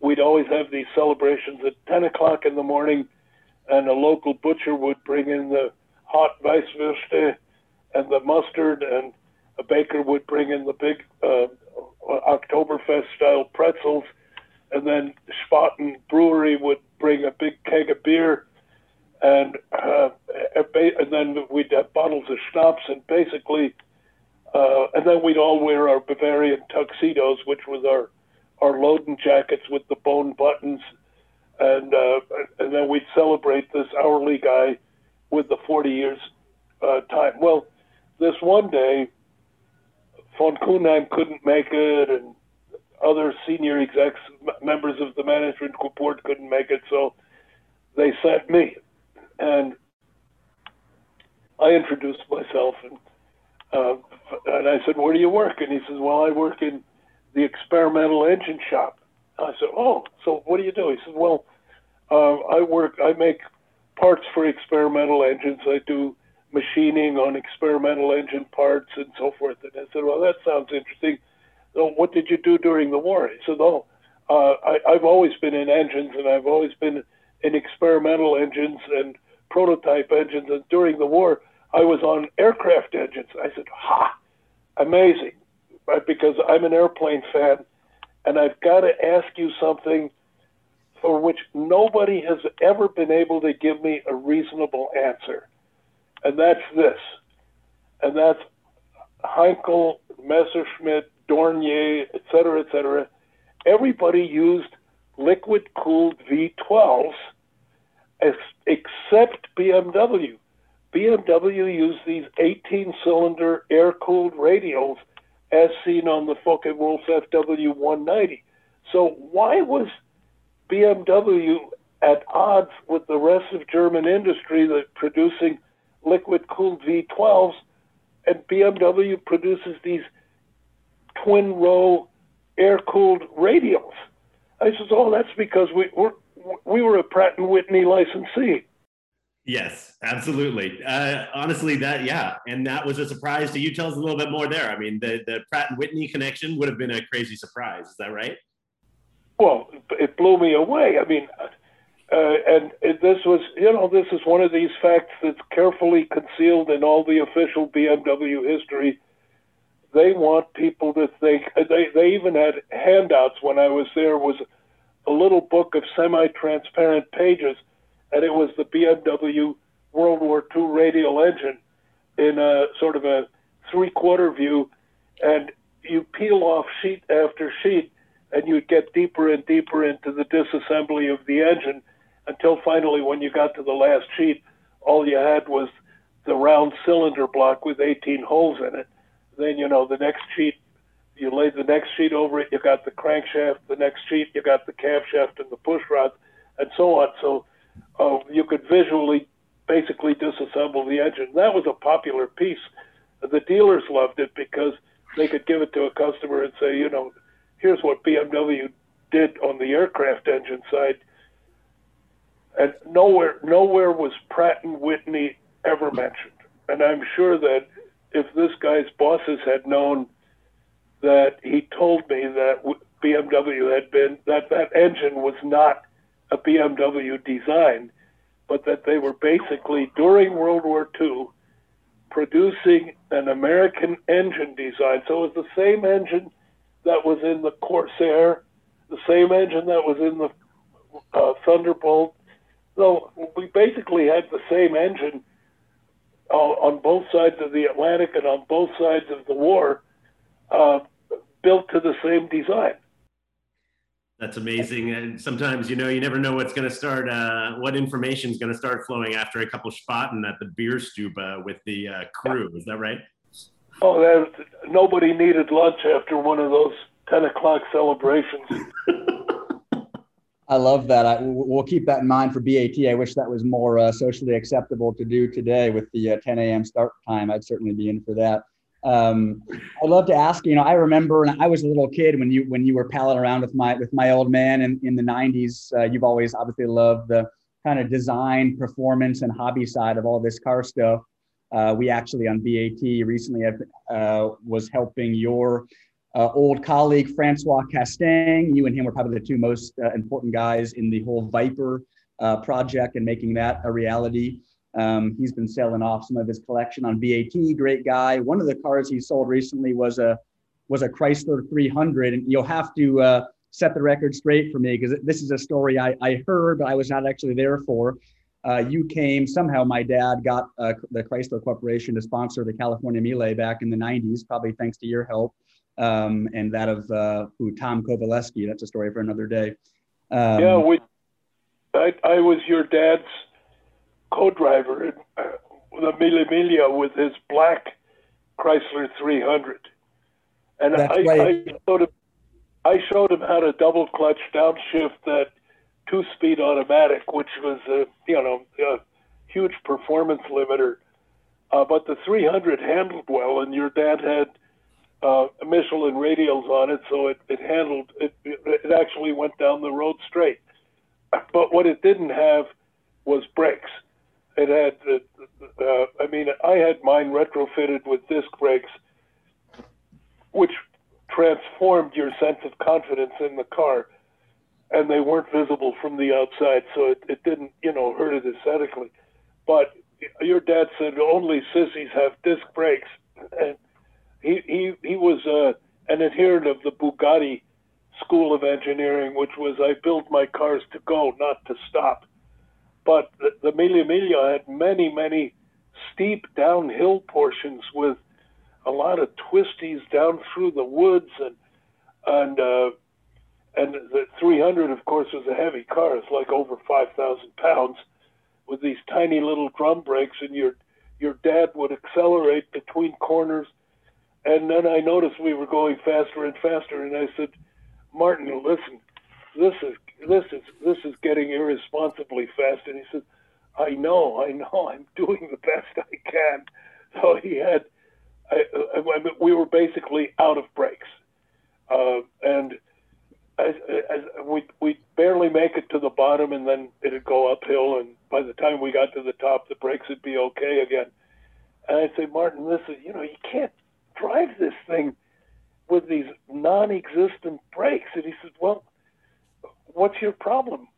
[SPEAKER 2] we'd always have these celebrations at 10 o'clock in the morning and a local butcher would bring in the hot Weisswürste and the mustard, and a baker would bring in the big uh, Oktoberfest style pretzels, and then Spaten Brewery would bring a big keg of beer, and uh, and then we'd have bottles of schnapps, and basically, uh, and then we'd all wear our Bavarian tuxedos, which was our our loden jackets with the bone buttons and uh, and then we'd celebrate this hourly guy with the 40 years uh, time. Well, this one day, von Kuenheim couldn't make it, and other senior execs, members of the management board couldn't make it, so they sent me, and I introduced myself and. Uh, and I said, "Where do you work?" And he says, "Well, I work in the experimental engine shop." I said, "Oh, so what do you do?" He said, "Well, uh, I work. I make parts for experimental engines. I do machining on experimental engine parts and so forth." And I said, "Well, that sounds interesting. So what did you do during the war?" He said, "Oh, uh, I, I've always been in engines, and I've always been in experimental engines and prototype engines. And during the war, I was on aircraft engines." I said, "Ha, amazing!" Right? Because I'm an airplane fan and I've got to ask you something for which nobody has ever been able to give me a reasonable answer. And that's this. And that's Heinkel, Messerschmitt, Dornier, et cetera, et cetera. Everybody used liquid cooled V12s except BMW. BMW used these 18 cylinder air cooled radials as seen on the Focke-Wulf FW190. So why was BMW at odds with the rest of German industry that producing liquid cooled V12s and BMW produces these twin row air cooled radials. I says, oh, that's because we were we were a Pratt and Whitney licensee.
[SPEAKER 1] Yes, absolutely. Uh, honestly, that yeah, and that was a surprise to you. Tell us a little bit more there. I mean, the the Pratt and Whitney connection would have been a crazy surprise. Is that right?
[SPEAKER 2] Well, it blew me away. I mean, uh, and it, this was you know this is one of these facts that's carefully concealed in all the official BMW history. They want people to think. They they even had handouts when I was there. Was a little book of semi-transparent pages and it was the BMW World War II radial engine in a sort of a three-quarter view, and you peel off sheet after sheet, and you'd get deeper and deeper into the disassembly of the engine until finally, when you got to the last sheet, all you had was the round cylinder block with 18 holes in it. Then, you know, the next sheet, you laid the next sheet over it, you got the crankshaft, the next sheet, you got the camshaft and the push rods, and so on. So uh, you could visually basically disassemble the engine. That was a popular piece. The dealers loved it because they could give it to a customer and say, you know, here's what BMW did on the aircraft engine side. And nowhere, nowhere was Pratt and Whitney ever mentioned. And I'm sure that if this guy's bosses had known that he told me that BMW had been that that engine was not a BMW design, but that they were basically during World War II producing an American engine design. So it was the same engine that was in the Corsair, the same engine that was in the uh, Thunderbolt. So we basically had the same engine uh, on both sides of the Atlantic and on both sides of the war, uh, built to the same design.
[SPEAKER 1] That's amazing. And sometimes, you know, you never know what's going to start, uh, what information is going to start flowing after a couple spaten at the beer Stube with the uh, crew. Is that right?
[SPEAKER 2] Oh, that, nobody needed lunch after one of those 10 o'clock celebrations.
[SPEAKER 3] I love that. I, we'll keep that in mind for BAT. I wish that was more uh, socially acceptable to do today with the uh, 10 a.m. start time. I'd certainly be in for that. Um, I'd love to ask, you know, I remember when I was a little kid when you when you were palling around with my with my old man in, in the 90s, uh, you've always obviously loved the kind of design, performance, and hobby side of all this car stuff. Uh, we actually on BAT recently have, uh, was helping your uh, old colleague François Castaing. You and him were probably the two most uh, important guys in the whole Viper uh, project and making that a reality. Um, he's been selling off some of his collection on BAT. Great guy. One of the cars he sold recently was a was a Chrysler 300, and you'll have to uh, set the record straight for me because this is a story I, I heard, but I was not actually there for. Uh, you came somehow. My dad got uh, the Chrysler Corporation to sponsor the California Mille back in the 90s, probably thanks to your help um, and that of uh, who Tom Kowaleski. That's a story for another day.
[SPEAKER 2] Um, yeah, we. I, I was your dad's co-driver in uh, the Mille Miglia with his black Chrysler 300, and I, right. I, showed him, I showed him how to double clutch downshift that two-speed automatic, which was a you know a huge performance limiter. Uh, but the 300 handled well, and your dad had uh, Michelin radials on it, so it, it handled it. It actually went down the road straight. But what it didn't have was brakes. It had, uh, uh, I mean, I had mine retrofitted with disc brakes, which transformed your sense of confidence in the car, and they weren't visible from the outside, so it, it didn't, you know, hurt it aesthetically. But your dad said only sissies have disc brakes, and he he he was uh, an adherent of the Bugatti School of Engineering, which was I build my cars to go, not to stop. But the, the Mille Miglia had many, many steep downhill portions with a lot of twisties down through the woods and and uh, and the 300, of course, was a heavy car. It's like over 5,000 pounds with these tiny little drum brakes, and your your dad would accelerate between corners. And then I noticed we were going faster and faster, and I said, Martin, listen, this is this is this is getting irresponsibly fast. And he said, I know, I know, I'm doing the best I can. So he had, I, I, I mean, we were basically out of brakes, uh, and we we barely make it to the bottom, and then it'd go uphill, and by the time we got to the top, the brakes would be okay again. And I say, Martin, this is, you know, you can't drive this thing with these non-existent brakes. And he says, well, what's your problem?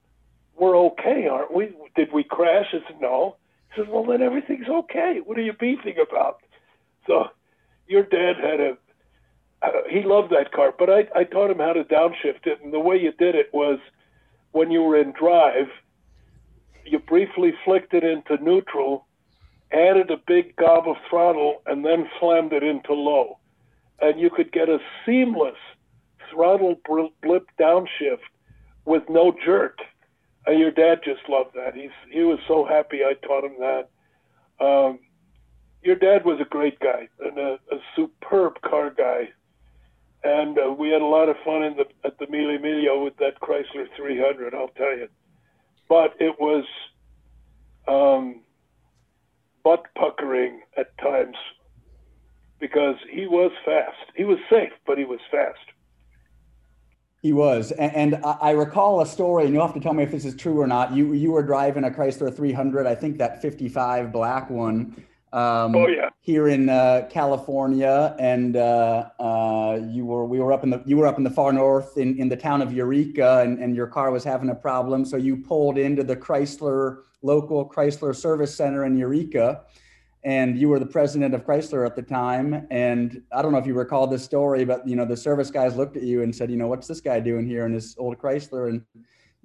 [SPEAKER 2] We're okay, aren't we? Did we crash? I said, no. He says, well, then everything's okay. What are you beefing about? So your dad had a, uh, he loved that car, but I, I taught him how to downshift it. And the way you did it was when you were in drive, you briefly flicked it into neutral, added a big gob of throttle, and then slammed it into low. And you could get a seamless throttle blip downshift with no jerk. And your dad just loved that. He's he was so happy I taught him that. Um, your dad was a great guy and a, a superb car guy, and uh, we had a lot of fun in the at the Mille Miglia with that Chrysler 300. I'll tell you, but it was um, butt puckering at times because he was fast. He was safe, but he was fast.
[SPEAKER 3] He was, and, and, I recall a story, and you'll have to tell me if this is true or not. You you were driving a Chrysler 300, I think that 55 black one.
[SPEAKER 2] Um, oh yeah.
[SPEAKER 3] Here in uh, California, and uh, uh, you were we were up in the you were up in the far north in, in the town of Eureka, and, and your car was having a problem, so you pulled into the Chrysler local Chrysler service center in Eureka, and you were the president of Chrysler at the time. And I don't know if you recall this story, but you know the service guys looked at you and said, you know, what's this guy doing here in his old Chrysler? And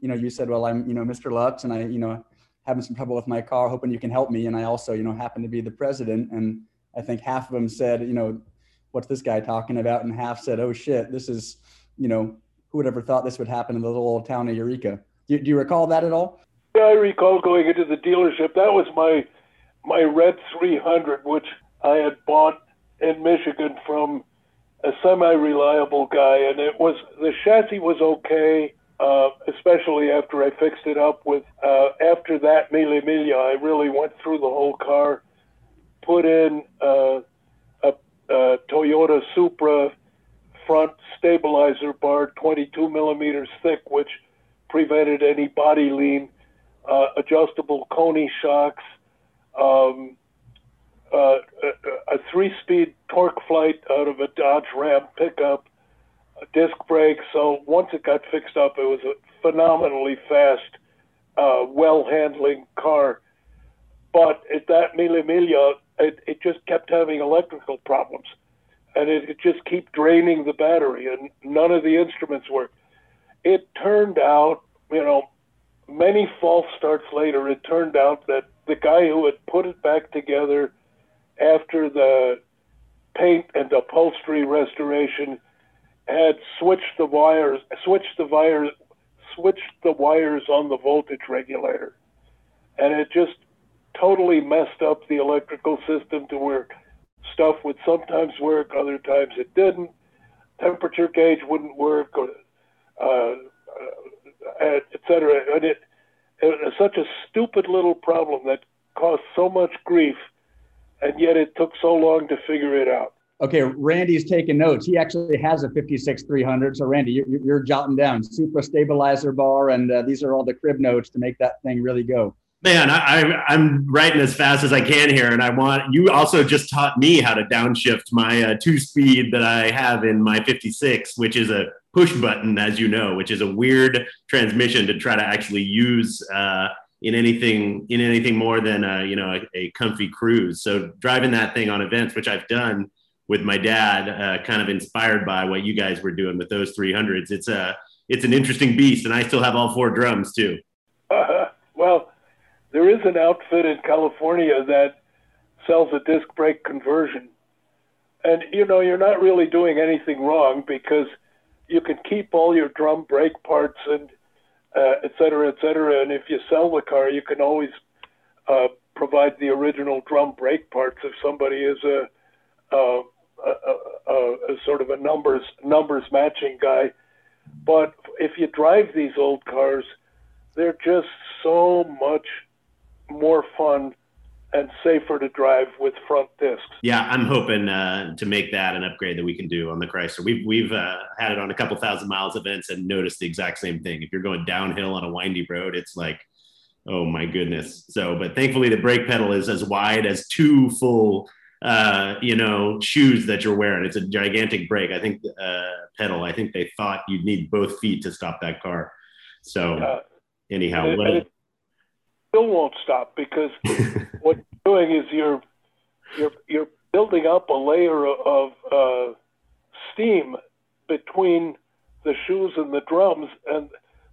[SPEAKER 3] you know, you said, well, I'm you know Mr. Lutz, and I you know having some trouble with my car, hoping you can help me. And I also you know happen to be the president, and I think half of them said, you know, what's this guy talking about, and half said, oh shit, this is you know who would ever thought this would happen in the little old town of Eureka? Do, do you recall that at all?
[SPEAKER 2] Yeah, I recall going into the dealership. That was my my red 300, which I had bought in Michigan from a semi-reliable guy, and it was the chassis was okay, uh, especially after I fixed it up with. Uh, after that Mille Miglia, I really went through the whole car, put in uh, a, a Toyota Supra front stabilizer bar, 22 millimeters thick, which prevented any body lean, uh, adjustable Koni shocks um, uh, a, a three-speed TorqueFlite out of a Dodge Ram pickup, disc brakes. So once it got fixed up, it was a phenomenally fast, uh, well-handling car. But at that Mille Miglia, it, it just kept having electrical problems, and it, it just kept draining the battery, and none of the instruments worked. It turned out, you know, many false starts later, it turned out that the guy who had put it back together after the paint and upholstery restoration had switched the wires, switched the wires, switched the wires on the voltage regulator, and it just totally messed up the electrical system to where stuff would sometimes work, other times it didn't. Temperature gauge wouldn't work, or uh, uh, et cetera. And it, it was such a stupid little problem that caused so much grief, and yet it took so long to figure it out.
[SPEAKER 3] Okay, Randy's taking notes. He actually has a 56 300. So, Randy, you're, you're jotting down Supra stabilizer bar, and uh, these are all the crib notes to make that thing really go.
[SPEAKER 1] Man, I, am writing as fast as I can here, and I want you also just taught me how to downshift my uh, two speed that I have in my 56, which is a push button, as you know, which is a weird transmission to try to actually use uh, in anything in anything more than a, you know a, a, comfy cruise. So driving that thing on events, which I've done with my dad, uh, kind of inspired by what you guys were doing with those 300s. It's a it's an interesting beast, and I still have all four drums too.
[SPEAKER 2] Uh, well there is an outfit in California that sells a disc brake conversion. And you know, you're not really doing anything wrong because you can keep all your drum brake parts and uh, et cetera, et cetera. And if you sell the car, you can always uh, provide the original drum brake parts if somebody is a, a, a, sort of a numbers numbers matching guy. But if you drive these old cars, they're just so much more fun and safer to drive with front discs.
[SPEAKER 1] Yeah, I'm hoping uh, to make that an upgrade that we can do on the Chrysler. We've we've uh, had it on a couple thousand miles events and noticed the exact same thing. If you're going downhill on a windy road, it's like, oh my goodness. So, but thankfully the brake pedal is as wide as two full, uh, you know, shoes that you're wearing. It's a gigantic brake. I think uh, pedal. I think they thought you'd need both feet to stop that car. So, anyhow, what
[SPEAKER 2] still won't stop because what you're doing is you're you're you're building up a layer of uh, steam between the shoes and the drums, and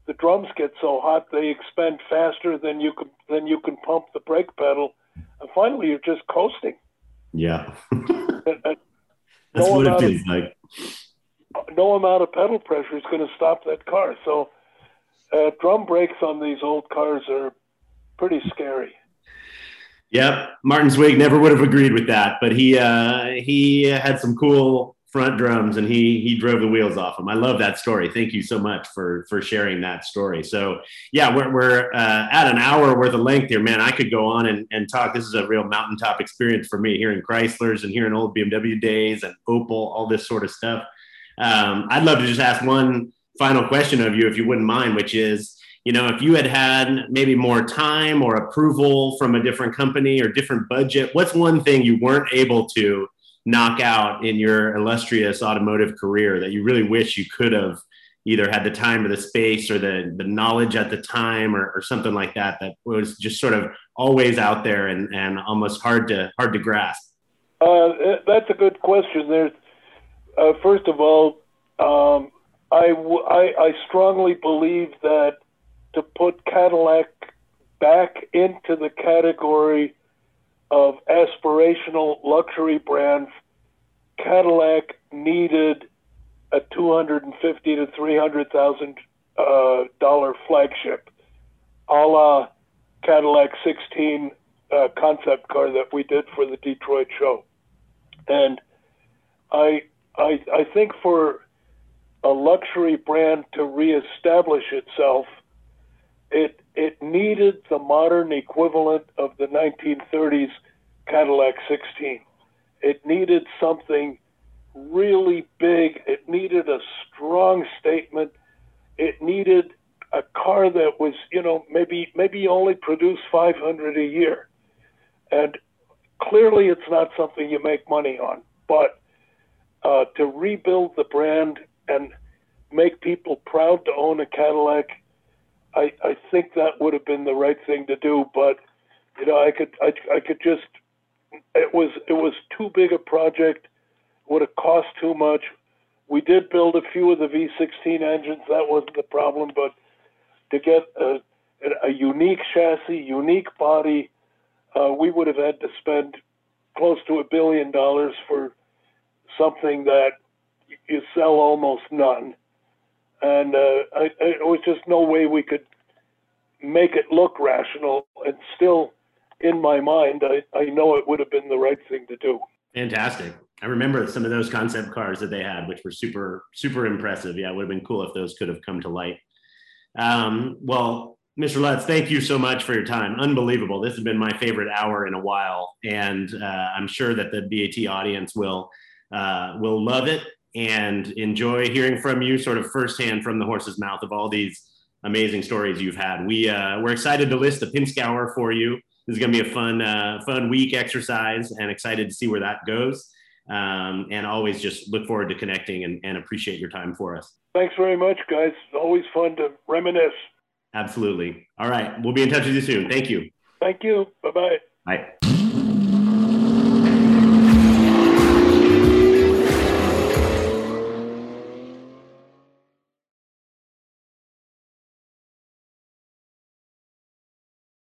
[SPEAKER 2] the drums get so hot they expand faster than you can than you can pump the brake pedal, and finally you're just coasting.
[SPEAKER 1] Yeah, that's no what it feels of, like.
[SPEAKER 2] No amount of pedal pressure is going to stop that car. So, uh, drum brakes on these old cars are pretty scary.
[SPEAKER 1] Yep, Martin Swig never would have agreed with that, but he uh, he had some cool front drums and he he drove the wheels off him. I love that story. Thank you so much for for sharing that story. So yeah, we're we're uh, at an hour worth of length here, man. I could go on and, and talk. This is a real mountaintop experience for me, here in Chryslers and here in old BMW days and Opel, all this sort of stuff. Um, I'd love to just ask one final question of you, if you wouldn't mind, which is you know, if you had had maybe more time or approval from a different company or different budget, what's one thing you weren't able to knock out in your illustrious automotive career that you really wish you could have either had the time or the space or the, the knowledge at the time or, or something like that that was just sort of always out there and, and almost hard to hard to grasp?
[SPEAKER 2] Uh, that's a good question. There's uh, first of all um, I, w- I, I strongly believe that to put Cadillac back into the category of aspirational luxury brands, Cadillac needed a two hundred and fifty to three hundred thousand uh, dollar flagship, a la Cadillac 16 uh, concept car that we did for the Detroit show, and I I I think for a luxury brand to reestablish itself it it needed the modern equivalent of the 1930s Cadillac 16. It needed something really big. It needed a strong statement. It needed a car that was, you know, maybe maybe only produce 500 a year. And clearly it's not something you make money on, but uh, to rebuild the brand and make people proud to own a Cadillac I, I think that would have been the right thing to do, but you know, I could I, I could just it was it was too big a project, would have cost too much. We did build a few of the V16 engines, that wasn't the problem, but to get a, a unique chassis, unique body, uh, we would have had to spend close to a billion dollars for something that you sell almost none and uh, I, it was just no way we could make it look rational. And still, in my mind, I, I know it would have been the right thing to do.
[SPEAKER 1] Fantastic. I remember some of those concept cars that they had, which were super, super impressive. Yeah, it would have been cool if those could have come to light. Um, well, Mr. Lutz, thank you so much for your time. Unbelievable. This has been my favorite hour in a while, and uh, I'm sure that the BAT audience will uh, will love it and enjoy hearing from you sort of firsthand from the horse's mouth of all these amazing stories you've had. We, uh, we're excited to list the Pinzgauer for you. This is going to be a fun, uh, fun week exercise and excited to see where that goes. Um, and always just look forward to connecting and, and appreciate your time for us.
[SPEAKER 2] Thanks very much, guys. Always fun to reminisce.
[SPEAKER 1] Absolutely. All right. We'll be in touch with you soon. Thank you.
[SPEAKER 2] Thank you. Bye-bye.
[SPEAKER 1] Bye.